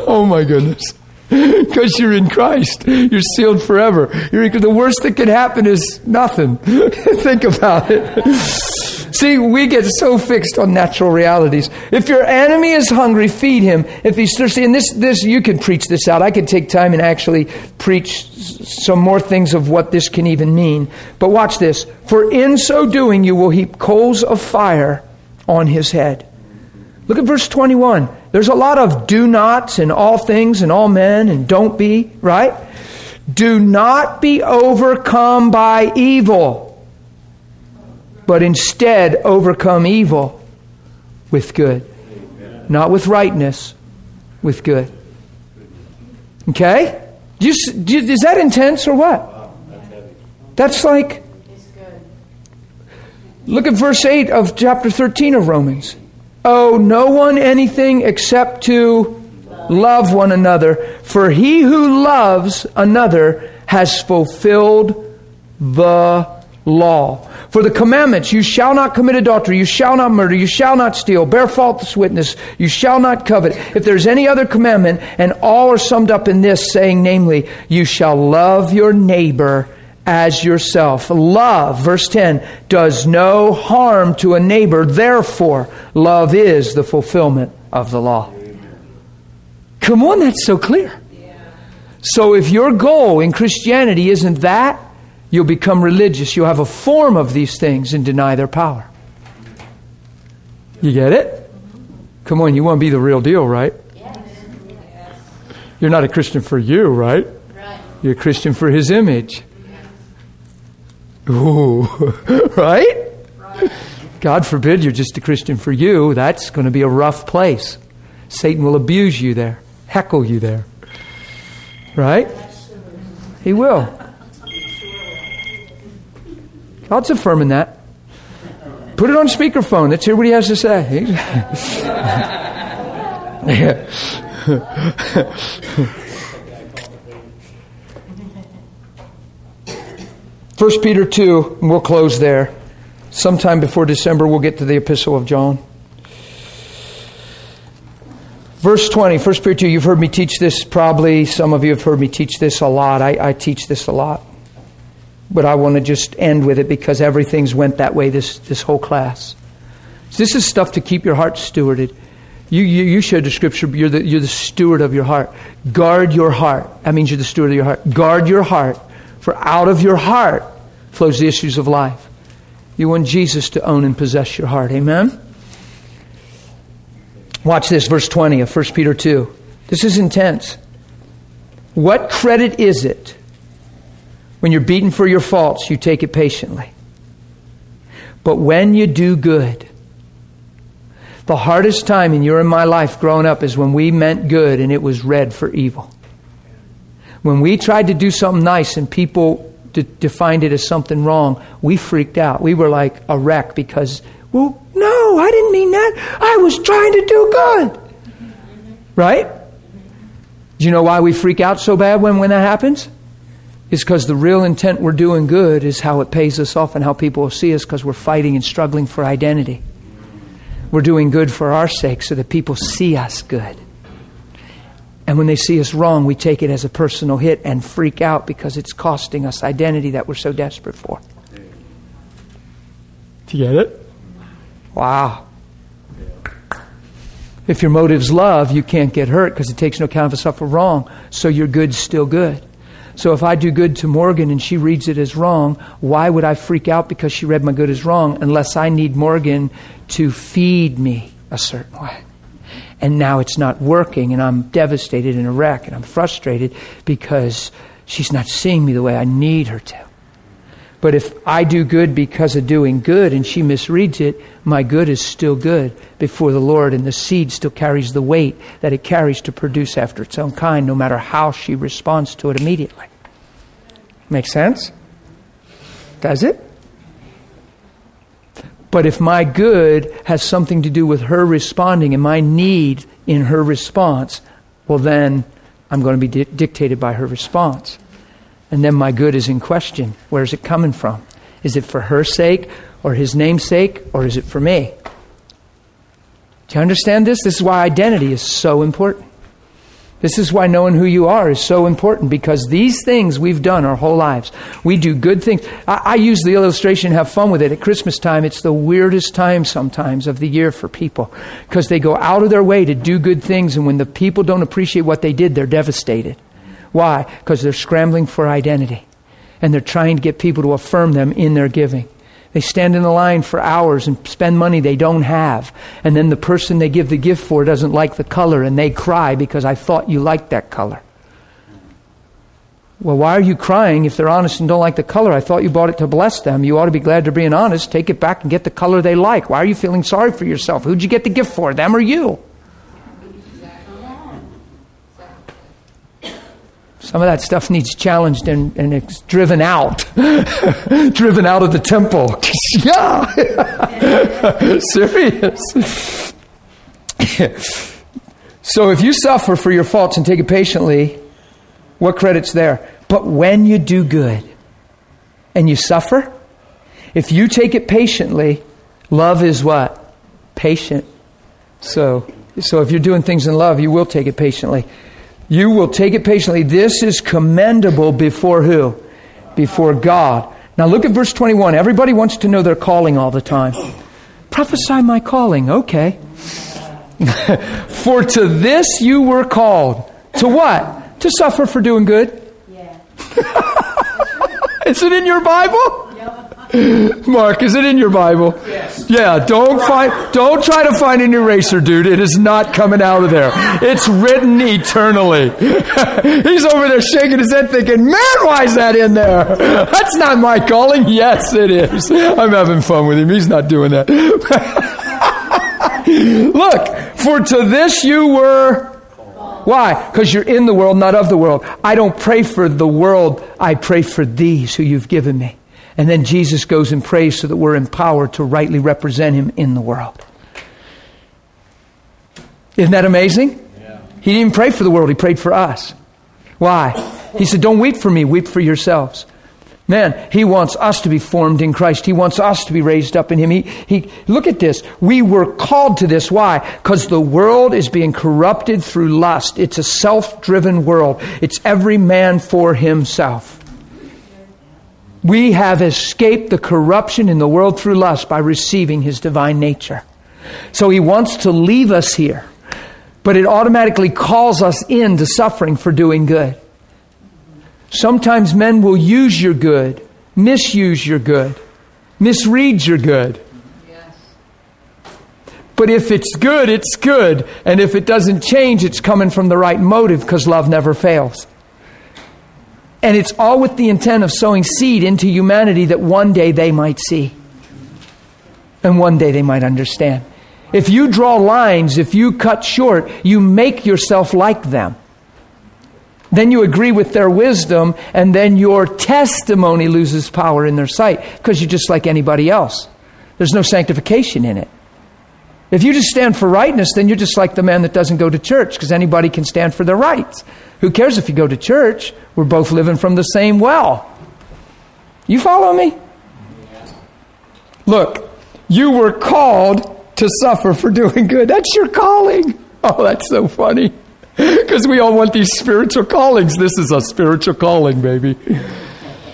oh my goodness. Because you're in Christ. You're sealed forever. You're, the worst that could happen is nothing. Think about it. See, we get so fixed on natural realities. If your enemy is hungry, feed him. If he's thirsty, and this, this, you can preach this out. I could take time and actually preach some more things of what this can even mean. But watch this. For in so doing, you will heap coals of fire on his head. Look at verse 21. There's a lot of do nots in all things and all men and don't be, right? Do not be overcome by evil but instead overcome evil with good. Not with rightness, with good. Okay? Do you, do you, is that intense or what? That's like. Look at verse 8 of chapter 13 of Romans. Oh, no one anything except to love one another, for he who loves another has fulfilled the law. For the commandments, you shall not commit adultery, you shall not murder, you shall not steal, bear false witness, you shall not covet. If there's any other commandment, and all are summed up in this, saying, namely, you shall love your neighbor as yourself. Love, verse 10, does no harm to a neighbor, therefore, love is the fulfillment of the law. Come on, that's so clear. So if your goal in Christianity isn't that, You'll become religious. You'll have a form of these things and deny their power. You get it? Come on, you want to be the real deal, right? You're not a Christian for you, right? You're a Christian for his image. Ooh, right? God forbid you're just a Christian for you. That's going to be a rough place. Satan will abuse you there, heckle you there. Right? He will. God's affirming that. Put it on speakerphone. Let's hear what he has to say. First Peter 2, and we'll close there. Sometime before December, we'll get to the Epistle of John. Verse 20, 1 Peter 2, you've heard me teach this probably. Some of you have heard me teach this a lot. I, I teach this a lot. But I want to just end with it because everything's went that way this, this whole class. This is stuff to keep your heart stewarded. You, you, you shared the scripture, you're the, you're the steward of your heart. Guard your heart. That means you're the steward of your heart. Guard your heart, for out of your heart flows the issues of life. You want Jesus to own and possess your heart. Amen? Watch this, verse 20 of 1 Peter 2. This is intense. What credit is it when you're beaten for your faults, you take it patiently? But when you do good, the hardest time in your and my life growing up is when we meant good and it was read for evil. When we tried to do something nice and people de- defined it as something wrong, we freaked out. We were like a wreck because, well, no, I didn't mean that. I was trying to do good. Right? Do you know why we freak out so bad when, when that happens? It's because the real intent we're doing good is how it pays us off and how people will see us because we're fighting and struggling for identity. We're doing good for our sake so that people see us good. And when they see us wrong, we take it as a personal hit and freak out because it's costing us identity that we're so desperate for. Do you get it? Wow. If your motive's love, you can't get hurt because it takes no account of stuff for wrong, so your good's still good. So if I do good to Morgan and she reads it as wrong, why would I freak out because she read my good as wrong unless I need Morgan to feed me a certain way? And now it's not working and I'm devastated and a wreck and I'm frustrated because she's not seeing me the way I need her to. But if I do good because of doing good and she misreads it, my good is still good before the Lord, and the seed still carries the weight that it carries to produce after its own kind, no matter how she responds to it immediately. Make sense? Does it? But if my good has something to do with her responding and my need in her response, well, then I'm going to be di- dictated by her response and then my good is in question. Where's it coming from? Is it for her sake or his name's sake or is it for me? Do you understand this? This is why identity is so important. This is why knowing who you are is so important because these things we've done our whole lives. We do good things. I, I use the illustration, have fun with it. At Christmas time, it's the weirdest time sometimes of the year for people because they go out of their way to do good things, and when the people don't appreciate what they did, they're devastated. Why? Because they're scrambling for identity and they're trying to get people to affirm them in their giving. They stand in the line for hours and spend money they don't have. And then the person they give the gift for doesn't like the color and they cry because I thought you liked that color. Well, why are you crying if they're honest and don't like the color? I thought you bought it to bless them. You ought to be glad to be being honest. Take it back and get the color they like. Why are you feeling sorry for yourself? Who'd you get the gift for, them or you? Some of that stuff needs challenged and, and it's driven out. driven out of the temple. yeah! Serious. so if you suffer for your faults and take it patiently, what credit's there? But when you do good and you suffer, if you take it patiently, love is what? Patient. So, so if you're doing things in love, you will take it patiently. You will take it patiently. This is commendable before who? Before God. Now look at verse 21. Everybody wants to know their calling all the time. Prophesy my calling. Okay. for to this you were called. To what? To suffer for doing good. Yeah. is it in your Bible? Mark, is it in your Bible? Yes. Yeah, don't find don't try to find an eraser, dude. It is not coming out of there. It's written eternally. He's over there shaking his head thinking, Man, why is that in there? That's not my calling. Yes, it is. I'm having fun with him. He's not doing that. Look, For to this you were. Why? Because you're in the world, not of the world. I don't pray for the world, I pray for these who you've given me. And then Jesus goes and prays so that we're empowered to rightly represent him in the world. Isn't that amazing? Yeah. He didn't pray for the world, he prayed for us. Why? He said, Don't weep for me, weep for yourselves. Man, he wants us to be formed in Christ. He wants us to be raised up in him. He, he, look at this. We were called to this. Why? Because the world is being corrupted through lust. It's a self-driven world. It's every man for himself. We have escaped the corruption in the world through lust by receiving his divine nature. So he wants to leave us here, but it automatically calls us into suffering for doing good. Sometimes men will use your good, misuse your good, misread your good. But if it's good, it's good. And if it doesn't change, it's coming from the right motive because love never fails. And it's all with the intent of sowing seed into humanity that one day they might see. And one day they might understand. If you draw lines, if you cut short, you make yourself like them. Then you agree with their wisdom, and then your testimony loses power in their sight because you're just like anybody else. There's no sanctification in it. If you just stand for rightness, then you're just like the man that doesn't go to church because anybody can stand for their rights. Who cares if you go to church? We're both living from the same well. You follow me? Look, you were called to suffer for doing good. That's your calling. Oh, that's so funny. Because we all want these spiritual callings. This is a spiritual calling, baby.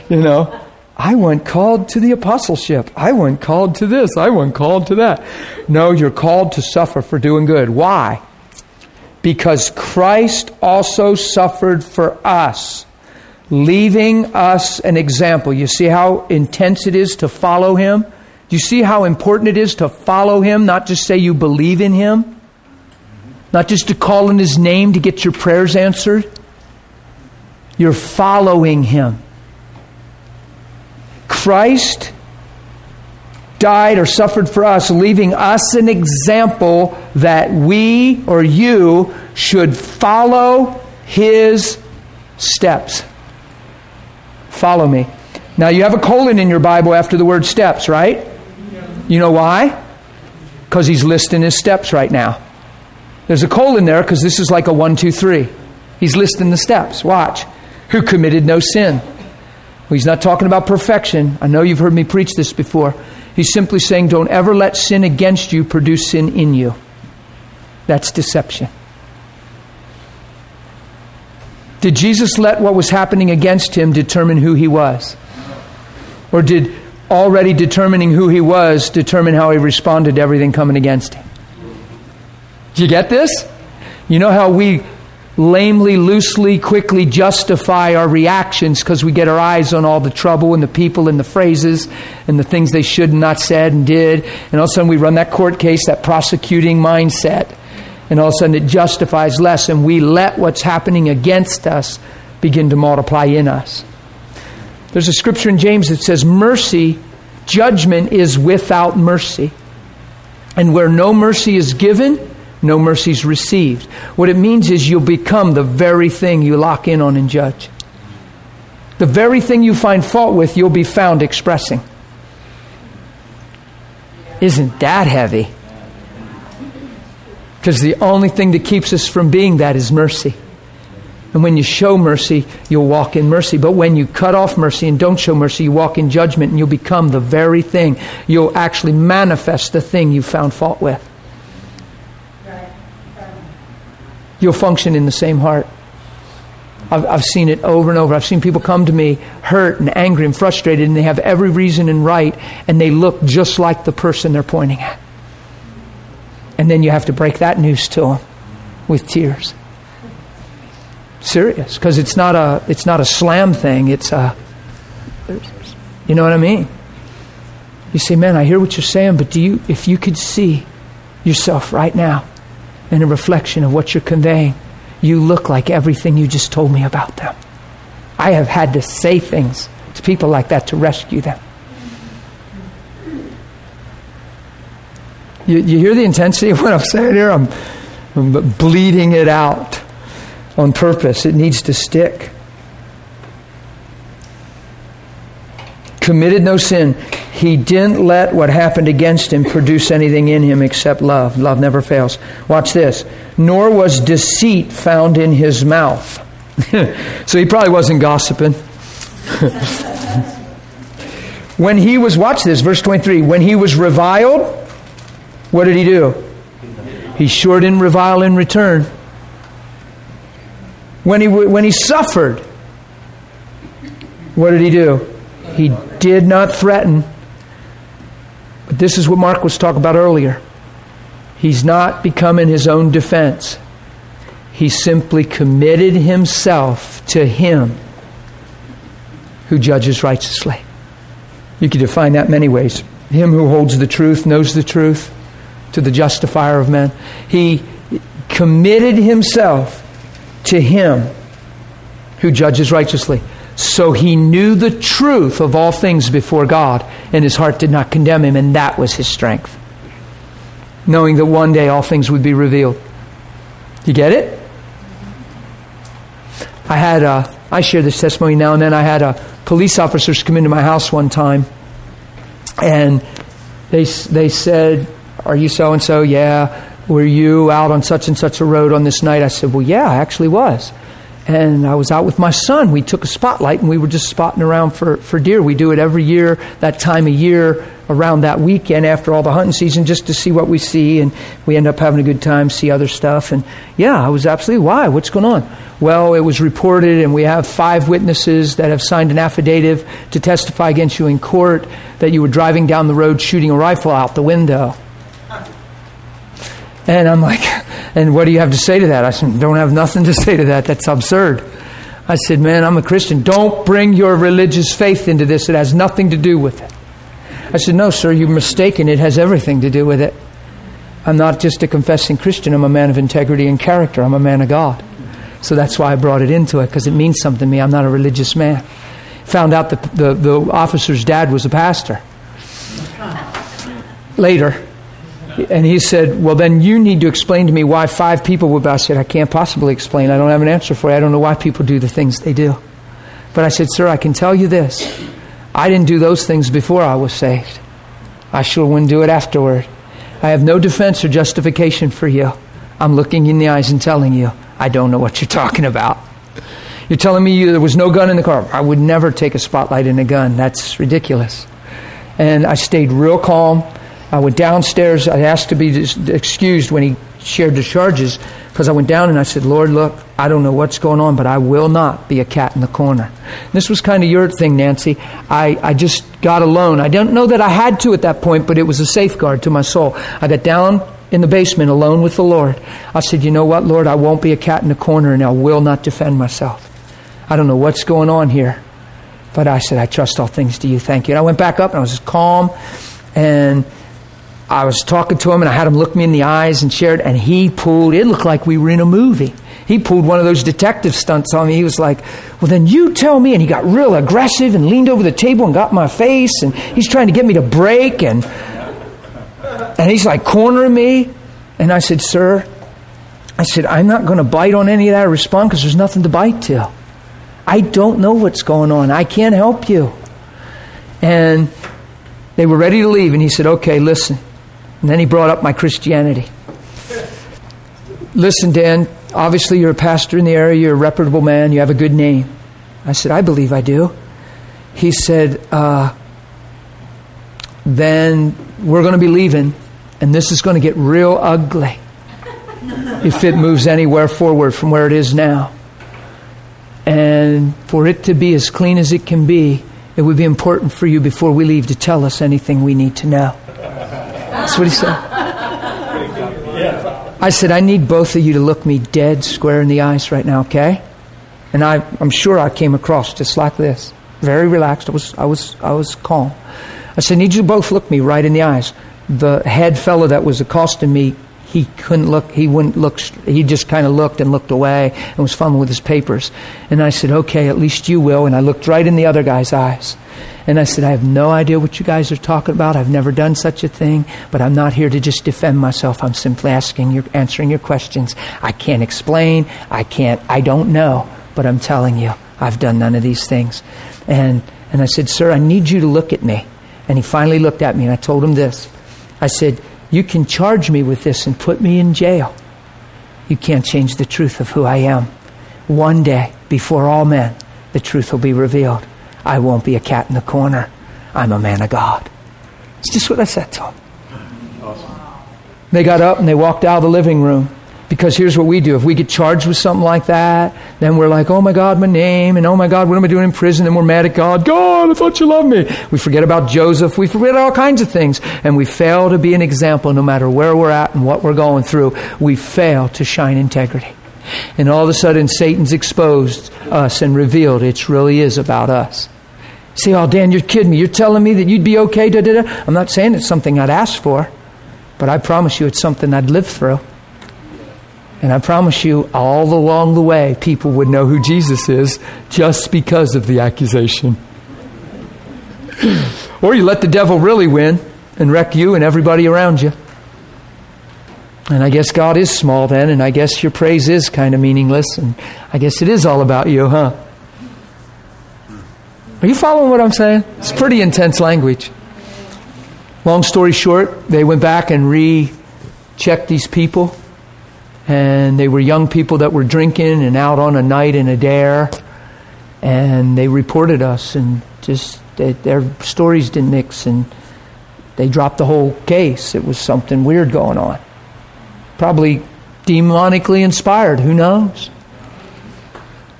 You know, I want called to the apostleship. I want called to this. I want called to that. No, you're called to suffer for doing good. Why? Because Christ also suffered for us, leaving us an example. You see how intense it is to follow him? Do you see how important it is to follow him, not just say you believe in him? Not just to call in His name to get your prayers answered. You're following Him. Christ died or suffered for us, leaving us an example that we or you should follow His steps. Follow me. Now, you have a colon in your Bible after the word steps, right? You know why? Because he's listing his steps right now. There's a colon there because this is like a one, two, three. He's listing the steps. Watch. Who committed no sin. He's not talking about perfection. I know you've heard me preach this before. He's simply saying, don't ever let sin against you produce sin in you. That's deception. Did Jesus let what was happening against him determine who he was? Or did already determining who he was determine how he responded to everything coming against him? Do you get this? You know how we lamely, loosely, quickly justify our reactions because we get our eyes on all the trouble and the people and the phrases and the things they should and not said and did. And all of a sudden we run that court case, that prosecuting mindset. And all of a sudden it justifies less and we let what's happening against us begin to multiply in us. There's a scripture in James that says, Mercy, judgment is without mercy. And where no mercy is given, no mercies received. What it means is you'll become the very thing you lock in on and judge. The very thing you find fault with, you'll be found expressing. Isn't that heavy? Because the only thing that keeps us from being that is mercy. And when you show mercy, you'll walk in mercy. But when you cut off mercy and don't show mercy, you walk in judgment and you'll become the very thing. You'll actually manifest the thing you found fault with. You'll function in the same heart. I've, I've seen it over and over. I've seen people come to me hurt and angry and frustrated, and they have every reason and right, and they look just like the person they're pointing at. And then you have to break that news to them with tears. Serious, because it's not a it's not a slam thing. It's a, you know what I mean. You say, man, I hear what you're saying, but do you, if you could see yourself right now and a reflection of what you're conveying, you look like everything you just told me about them. I have had to say things to people like that to rescue them. You, you hear the intensity of what I'm saying here? I'm, I'm bleeding it out on purpose. It needs to stick. Committed no sin. He didn't let what happened against him produce anything in him except love. Love never fails. Watch this. Nor was deceit found in his mouth. so he probably wasn't gossiping. when he was, watch this, verse 23. When he was reviled, what did he do? He sure didn't revile in return. When he, when he suffered, what did he do? He did not threaten. But this is what Mark was talking about earlier. He's not becoming his own defense. He simply committed himself to him who judges righteously. You could define that many ways. Him who holds the truth, knows the truth, to the justifier of men. He committed himself to him who judges righteously. So he knew the truth of all things before God, and his heart did not condemn him, and that was his strength. Knowing that one day all things would be revealed. You get it? I had a, I share this testimony now and then. I had a police officers come into my house one time, and they they said, "Are you so and so?" Yeah. Were you out on such and such a road on this night? I said, "Well, yeah, I actually was." And I was out with my son. We took a spotlight and we were just spotting around for, for deer. We do it every year, that time of year, around that weekend after all the hunting season, just to see what we see. And we end up having a good time, see other stuff. And yeah, I was absolutely, why? What's going on? Well, it was reported, and we have five witnesses that have signed an affidavit to testify against you in court that you were driving down the road shooting a rifle out the window. And I'm like, and what do you have to say to that? I said, don't have nothing to say to that. That's absurd. I said, man, I'm a Christian. Don't bring your religious faith into this. It has nothing to do with it. I said, no, sir, you're mistaken. It has everything to do with it. I'm not just a confessing Christian. I'm a man of integrity and character. I'm a man of God. So that's why I brought it into it, because it means something to me. I'm not a religious man. Found out that the, the officer's dad was a pastor. Later, and he said, Well, then you need to explain to me why five people would. I said, I can't possibly explain. I don't have an answer for you. I don't know why people do the things they do. But I said, Sir, I can tell you this. I didn't do those things before I was saved. I sure wouldn't do it afterward. I have no defense or justification for you. I'm looking in the eyes and telling you, I don't know what you're talking about. You're telling me you, there was no gun in the car. I would never take a spotlight in a gun. That's ridiculous. And I stayed real calm. I went downstairs. I asked to be excused when he shared the charges because I went down and I said, Lord, look, I don't know what's going on, but I will not be a cat in the corner. This was kind of your thing, Nancy. I, I just got alone. I don't know that I had to at that point, but it was a safeguard to my soul. I got down in the basement alone with the Lord. I said, You know what, Lord? I won't be a cat in the corner and I will not defend myself. I don't know what's going on here. But I said, I trust all things to you. Thank you. And I went back up and I was calm and I was talking to him and I had him look me in the eyes and shared, and he pulled, it looked like we were in a movie. He pulled one of those detective stunts on me. He was like, Well, then you tell me. And he got real aggressive and leaned over the table and got my face, and he's trying to get me to break, and, and he's like cornering me. And I said, Sir, I said, I'm not going to bite on any of that or respond because there's nothing to bite to. I don't know what's going on. I can't help you. And they were ready to leave, and he said, Okay, listen. And then he brought up my Christianity. Listen, Dan, obviously you're a pastor in the area, you're a reputable man, you have a good name. I said, I believe I do. He said, uh, then we're going to be leaving, and this is going to get real ugly if it moves anywhere forward from where it is now. And for it to be as clean as it can be, it would be important for you before we leave to tell us anything we need to know. That's what he said. I said, I need both of you to look me dead square in the eyes right now, okay? And I, I'm sure I came across just like this. Very relaxed. I was, I was, I was calm. I said, I need you both look me right in the eyes. The head fellow that was accosting me he couldn't look, he wouldn't look, he just kind of looked and looked away and was fumbling with his papers. And I said, okay, at least you will. And I looked right in the other guy's eyes. And I said, I have no idea what you guys are talking about. I've never done such a thing, but I'm not here to just defend myself. I'm simply asking your, answering your questions. I can't explain. I can't, I don't know, but I'm telling you, I've done none of these things. And, and I said, sir, I need you to look at me. And he finally looked at me and I told him this. I said, you can charge me with this and put me in jail. You can't change the truth of who I am. One day, before all men, the truth will be revealed. I won't be a cat in the corner. I'm a man of God. It's just what I said to them. They got up and they walked out of the living room. Because here's what we do. If we get charged with something like that, then we're like, oh my God, my name, and oh my God, what am I doing in prison? And we're mad at God. God, I thought you loved me. We forget about Joseph. We forget all kinds of things. And we fail to be an example no matter where we're at and what we're going through. We fail to shine integrity. And all of a sudden, Satan's exposed us and revealed it really is about us. Say, oh, Dan, you're kidding me. You're telling me that you'd be okay? Da, da, da. I'm not saying it's something I'd ask for, but I promise you it's something I'd live through. And I promise you, all along the way, people would know who Jesus is just because of the accusation. or you let the devil really win and wreck you and everybody around you. And I guess God is small then, and I guess your praise is kind of meaningless, and I guess it is all about you, huh? Are you following what I'm saying? It's pretty intense language. Long story short, they went back and rechecked these people and they were young people that were drinking and out on a night in a dare, and they reported us, and just they, their stories didn't mix, and they dropped the whole case. It was something weird going on, probably demonically inspired. Who knows?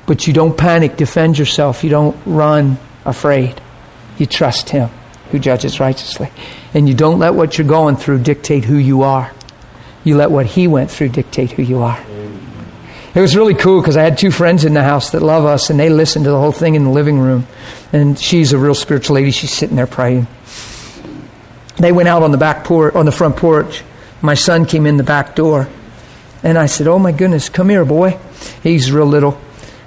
But you don't panic, defend yourself. You don't run afraid. You trust Him who judges righteously. And you don't let what you're going through dictate who you are. You let what he went through dictate who you are. It was really cool because I had two friends in the house that love us, and they listened to the whole thing in the living room. And she's a real spiritual lady. She's sitting there praying. They went out on the back porch, on the front porch. My son came in the back door, and I said, "Oh my goodness, come here, boy." He's real little,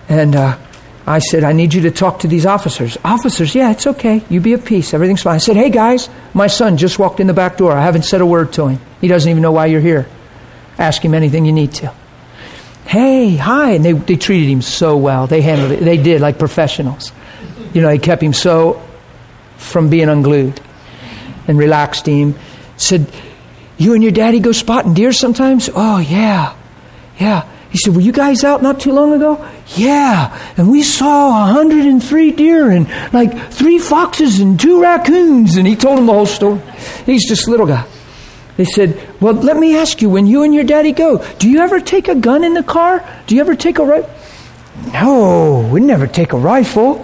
and uh, I said, "I need you to talk to these officers." Officers, yeah, it's okay. You be at peace. Everything's fine. I said, "Hey guys, my son just walked in the back door. I haven't said a word to him." He doesn't even know why you're here. Ask him anything you need to. Hey, hi. And they, they treated him so well. They handled it. They did like professionals. You know, they kept him so from being unglued and relaxed him. Said, You and your daddy go spotting deer sometimes? Oh, yeah. Yeah. He said, Were you guys out not too long ago? Yeah. And we saw 103 deer and like three foxes and two raccoons. And he told him the whole story. He's just a little guy. They said, Well, let me ask you, when you and your daddy go, do you ever take a gun in the car? Do you ever take a rifle? No, we never take a rifle.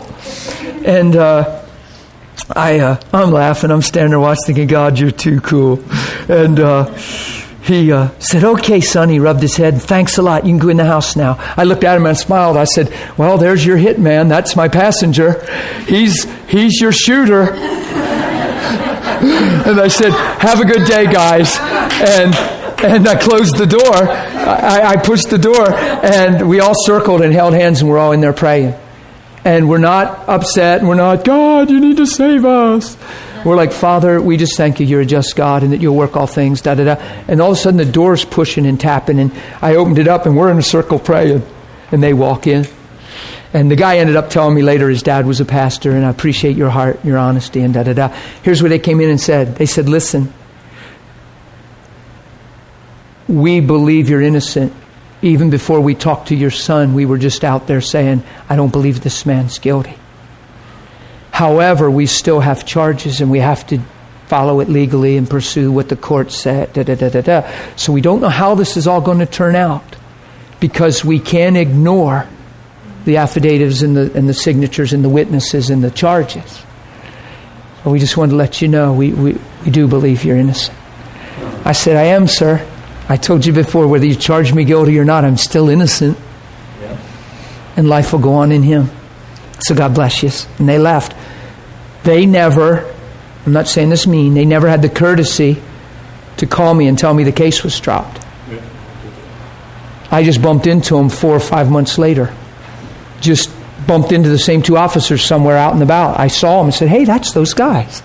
And uh, I, uh, I'm laughing. I'm standing there watching, thinking, God, you're too cool. And uh, he uh, said, Okay, son. He rubbed his head. Thanks a lot. You can go in the house now. I looked at him and smiled. I said, Well, there's your hit man. That's my passenger. He's, he's your shooter and I said, "Have a good day, guys." And and I closed the door. I, I pushed the door, and we all circled and held hands, and we're all in there praying. And we're not upset, and we're not, God, you need to save us. We're like, Father, we just thank you. You're a just God, and that you'll work all things. Da da da. And all of a sudden, the door's pushing and tapping, and I opened it up, and we're in a circle praying, and they walk in. And the guy ended up telling me later his dad was a pastor, and I appreciate your heart, your honesty, and da da da. Here's what they came in and said They said, Listen, we believe you're innocent. Even before we talked to your son, we were just out there saying, I don't believe this man's guilty. However, we still have charges and we have to follow it legally and pursue what the court said. Da, da, da, da, da. So we don't know how this is all going to turn out because we can't ignore the affidavits and the, and the signatures and the witnesses and the charges. But we just wanted to let you know we, we, we do believe you're innocent. I said, I am, sir. I told you before, whether you charge me guilty or not, I'm still innocent. Yeah. And life will go on in Him. So God bless you. And they left. They never, I'm not saying this mean, they never had the courtesy to call me and tell me the case was dropped. I just bumped into them four or five months later. Just bumped into the same two officers somewhere out and about. I saw them and said, Hey, that's those guys.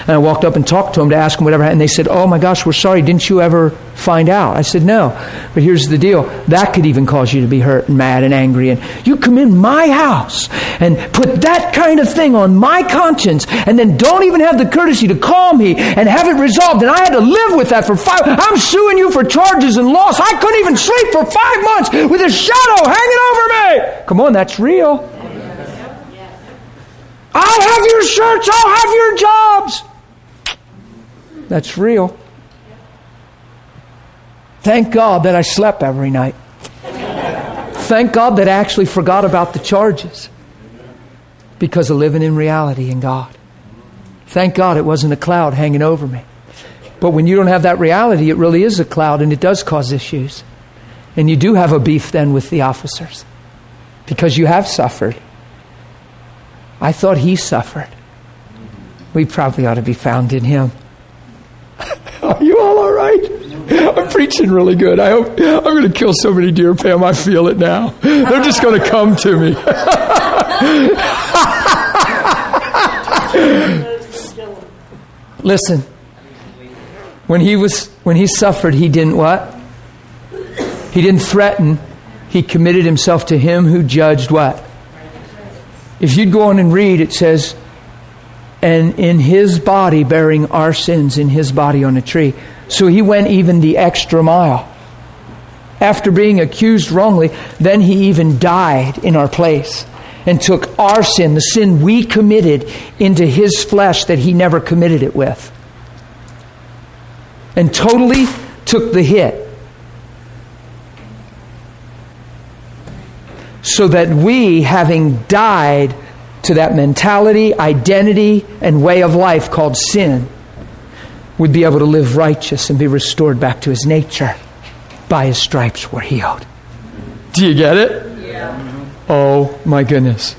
And I walked up and talked to them to ask them whatever, and they said, "Oh my gosh, we're sorry. Didn't you ever find out?" I said, "No." But here's the deal: that could even cause you to be hurt and mad and angry. And you come in my house and put that kind of thing on my conscience, and then don't even have the courtesy to call me and have it resolved. And I had to live with that for five. I'm suing you for charges and loss. I couldn't even sleep for five months with a shadow hanging over me. Come on, that's real. I'll have your shirts, I'll have your jobs. That's real. Thank God that I slept every night. Thank God that I actually forgot about the charges because of living in reality in God. Thank God it wasn't a cloud hanging over me. But when you don't have that reality, it really is a cloud and it does cause issues. And you do have a beef then with the officers because you have suffered. I thought he suffered. We probably ought to be found in him. Are you all all right? I'm preaching really good. I hope I'm going to kill so many deer, Pam. I feel it now. They're just going to come to me. Listen. When he was when he suffered, he didn't what? He didn't threaten. He committed himself to him who judged what? If you'd go on and read, it says, and in his body, bearing our sins in his body on a tree. So he went even the extra mile. After being accused wrongly, then he even died in our place and took our sin, the sin we committed, into his flesh that he never committed it with. And totally took the hit so that we, having died to that mentality, identity, and way of life called sin, would be able to live righteous and be restored back to his nature. By his stripes we're healed. Do you get it? Yeah. Oh my goodness.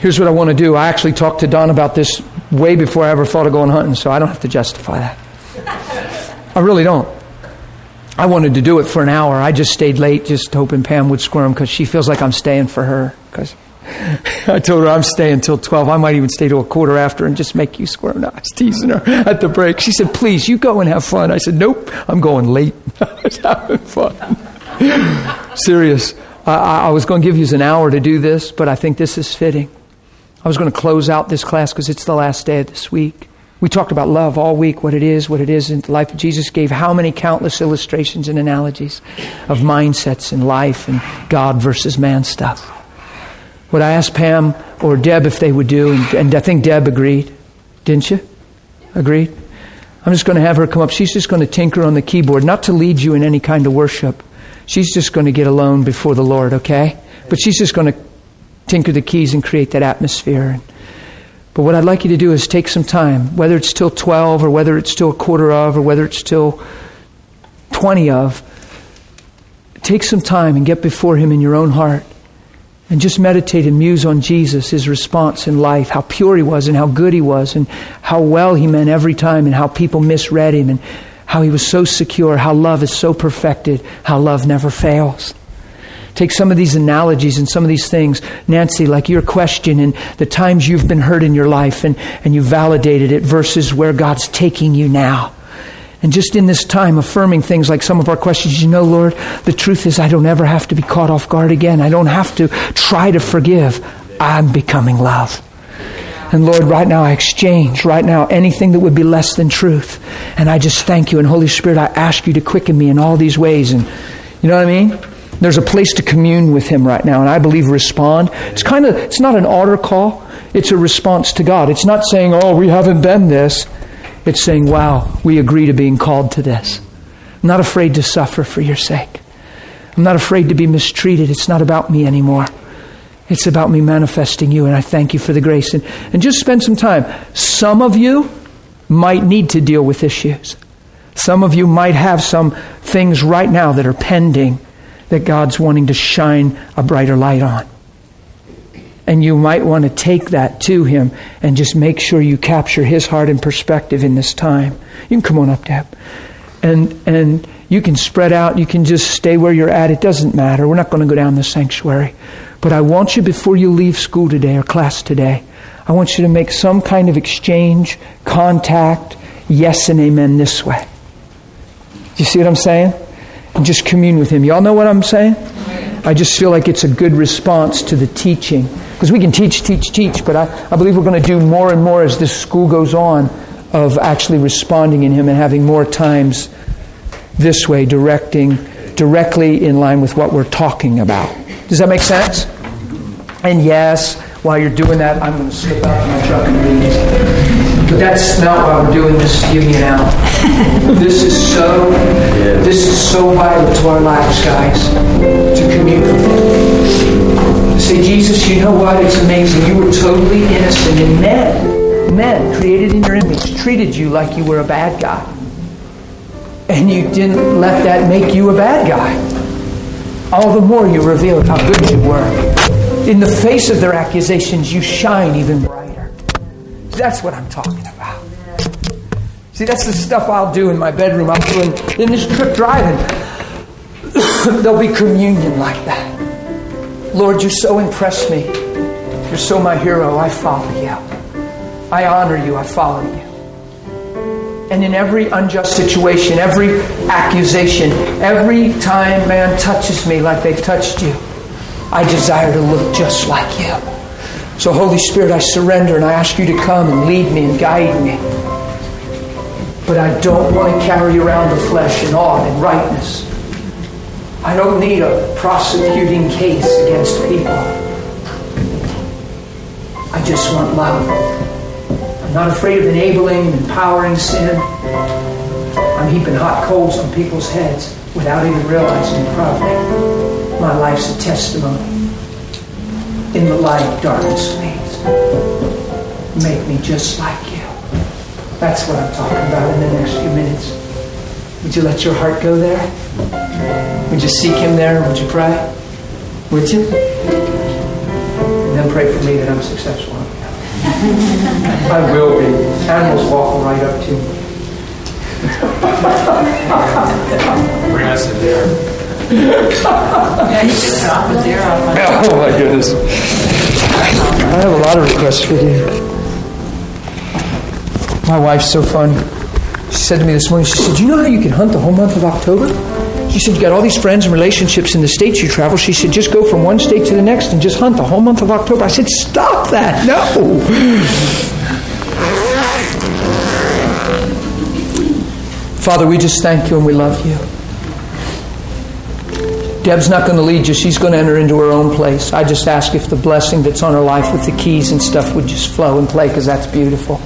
Here's what I want to do. I actually talked to Don about this way before I ever thought of going hunting, so I don't have to justify that. I really don't. I wanted to do it for an hour. I just stayed late, just hoping Pam would squirm because she feels like I'm staying for her. Because I told her I'm staying until 12. I might even stay till a quarter after and just make you squirm. No, I was teasing her at the break. She said, please, you go and have fun. I said, nope, I'm going late. I was having fun. Serious. I, I was going to give you an hour to do this, but I think this is fitting. I was going to close out this class because it's the last day of this week. We talked about love all week, what it is, what it is in the life of Jesus. Gave how many countless illustrations and analogies of mindsets and life and God versus man stuff. What I asked Pam or Deb if they would do, and, and I think Deb agreed, didn't you? Agreed? I'm just going to have her come up. She's just going to tinker on the keyboard, not to lead you in any kind of worship. She's just going to get alone before the Lord, okay? But she's just going to tinker the keys and create that atmosphere. But what I'd like you to do is take some time, whether it's till 12 or whether it's till a quarter of or whether it's till 20 of, take some time and get before Him in your own heart and just meditate and muse on Jesus, His response in life, how pure He was and how good He was and how well He meant every time and how people misread Him and how He was so secure, how love is so perfected, how love never fails. Take some of these analogies and some of these things, Nancy, like your question and the times you've been hurt in your life and, and you validated it versus where God's taking you now. And just in this time, affirming things like some of our questions, you know, Lord, the truth is I don't ever have to be caught off guard again. I don't have to try to forgive. I'm becoming love. And Lord, right now I exchange, right now, anything that would be less than truth. And I just thank you. And Holy Spirit, I ask you to quicken me in all these ways. And you know what I mean? There's a place to commune with Him right now, and I believe respond. It's kind of, it's not an altar call, it's a response to God. It's not saying, oh, we haven't been this. It's saying, wow, we agree to being called to this. I'm not afraid to suffer for your sake. I'm not afraid to be mistreated. It's not about me anymore. It's about me manifesting you, and I thank you for the grace. And, and just spend some time. Some of you might need to deal with issues. Some of you might have some things right now that are pending that God's wanting to shine a brighter light on. And you might want to take that to Him and just make sure you capture His heart and perspective in this time. You can come on up, Deb. And, and you can spread out. You can just stay where you're at. It doesn't matter. We're not going to go down the sanctuary. But I want you, before you leave school today or class today, I want you to make some kind of exchange, contact, yes and amen this way. You see what I'm saying? And just commune with Him. Y'all know what I'm saying? I just feel like it's a good response to the teaching. Because we can teach, teach, teach, but I, I believe we're going to do more and more as this school goes on of actually responding in Him and having more times this way, directing directly in line with what we're talking about. Does that make sense? And yes, while you're doing that, I'm going to slip out to my truck and leave. But that's not why we're doing this give you an out. This is so this is so vital to our lives, guys, to commune. Say, Jesus, you know what? It's amazing. You were totally innocent, and men, men created in your image, treated you like you were a bad guy. And you didn't let that make you a bad guy. All the more you revealed how good you were. In the face of their accusations, you shine even brighter. That's what I'm talking about. See, that's the stuff I'll do in my bedroom. I'm doing in this trip driving. There'll be communion like that. Lord, you so impress me. You're so my hero. I follow you. I honor you. I follow you. And in every unjust situation, every accusation, every time man touches me like they've touched you, I desire to look just like you. So, Holy Spirit, I surrender and I ask you to come and lead me and guide me. But I don't want to carry around the flesh in awe and rightness. I don't need a prosecuting case against people. I just want love. I'm not afraid of enabling and empowering sin. I'm heaping hot coals on people's heads without even realizing probably my life's a testimony. In the light, darkness fades. Make me just like you. That's what I'm talking about in the next few minutes. Would you let your heart go there? Would you seek Him there? Would you pray? Would you? And then pray for me that I'm successful. I will be. Animals walking right up to me. Bring us a deer. Yeah, you can drop a zero. Oh my goodness. I have a lot of requests for you. My wife's so fun. She said to me this morning, she said, Do you know how you can hunt the whole month of October? She said, You got all these friends and relationships in the states you travel. She said, Just go from one state to the next and just hunt the whole month of October. I said, Stop that. No. Father, we just thank you and we love you. Deb's not going to lead you. She's going to enter into her own place. I just ask if the blessing that's on her life with the keys and stuff would just flow and play because that's beautiful.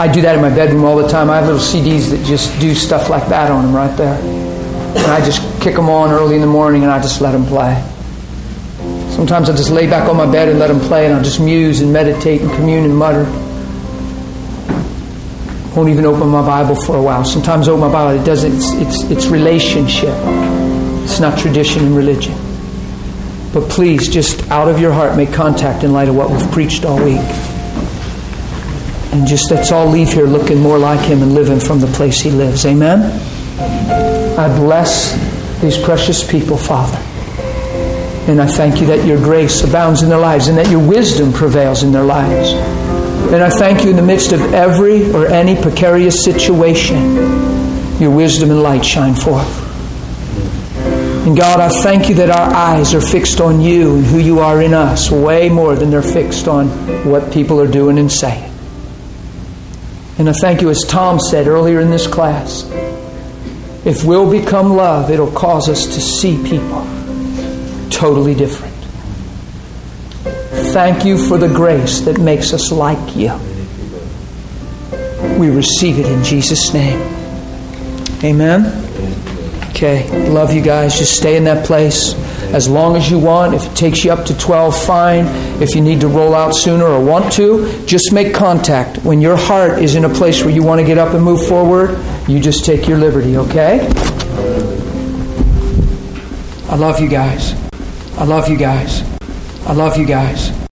I do that in my bedroom all the time. I have little CDs that just do stuff like that on them right there. And I just kick them on early in the morning and I just let them play. Sometimes I just lay back on my bed and let them play and I'll just muse and meditate and commune and mutter. Won't even open my Bible for a while. Sometimes I open my Bible. It doesn't. It's, it's, it's relationship. It's not tradition and religion. But please, just out of your heart, make contact in light of what we've preached all week. And just let's all leave here looking more like Him and living from the place He lives. Amen? I bless these precious people, Father. And I thank you that your grace abounds in their lives and that your wisdom prevails in their lives. And I thank you in the midst of every or any precarious situation, your wisdom and light shine forth. And God, I thank you that our eyes are fixed on you and who you are in us way more than they're fixed on what people are doing and saying. And I thank you, as Tom said earlier in this class, if we'll become love, it'll cause us to see people totally different. Thank you for the grace that makes us like you. We receive it in Jesus' name. Amen. Okay, love you guys. Just stay in that place as long as you want. If it takes you up to 12, fine. If you need to roll out sooner or want to, just make contact. When your heart is in a place where you want to get up and move forward, you just take your liberty, okay? I love you guys. I love you guys. I love you guys.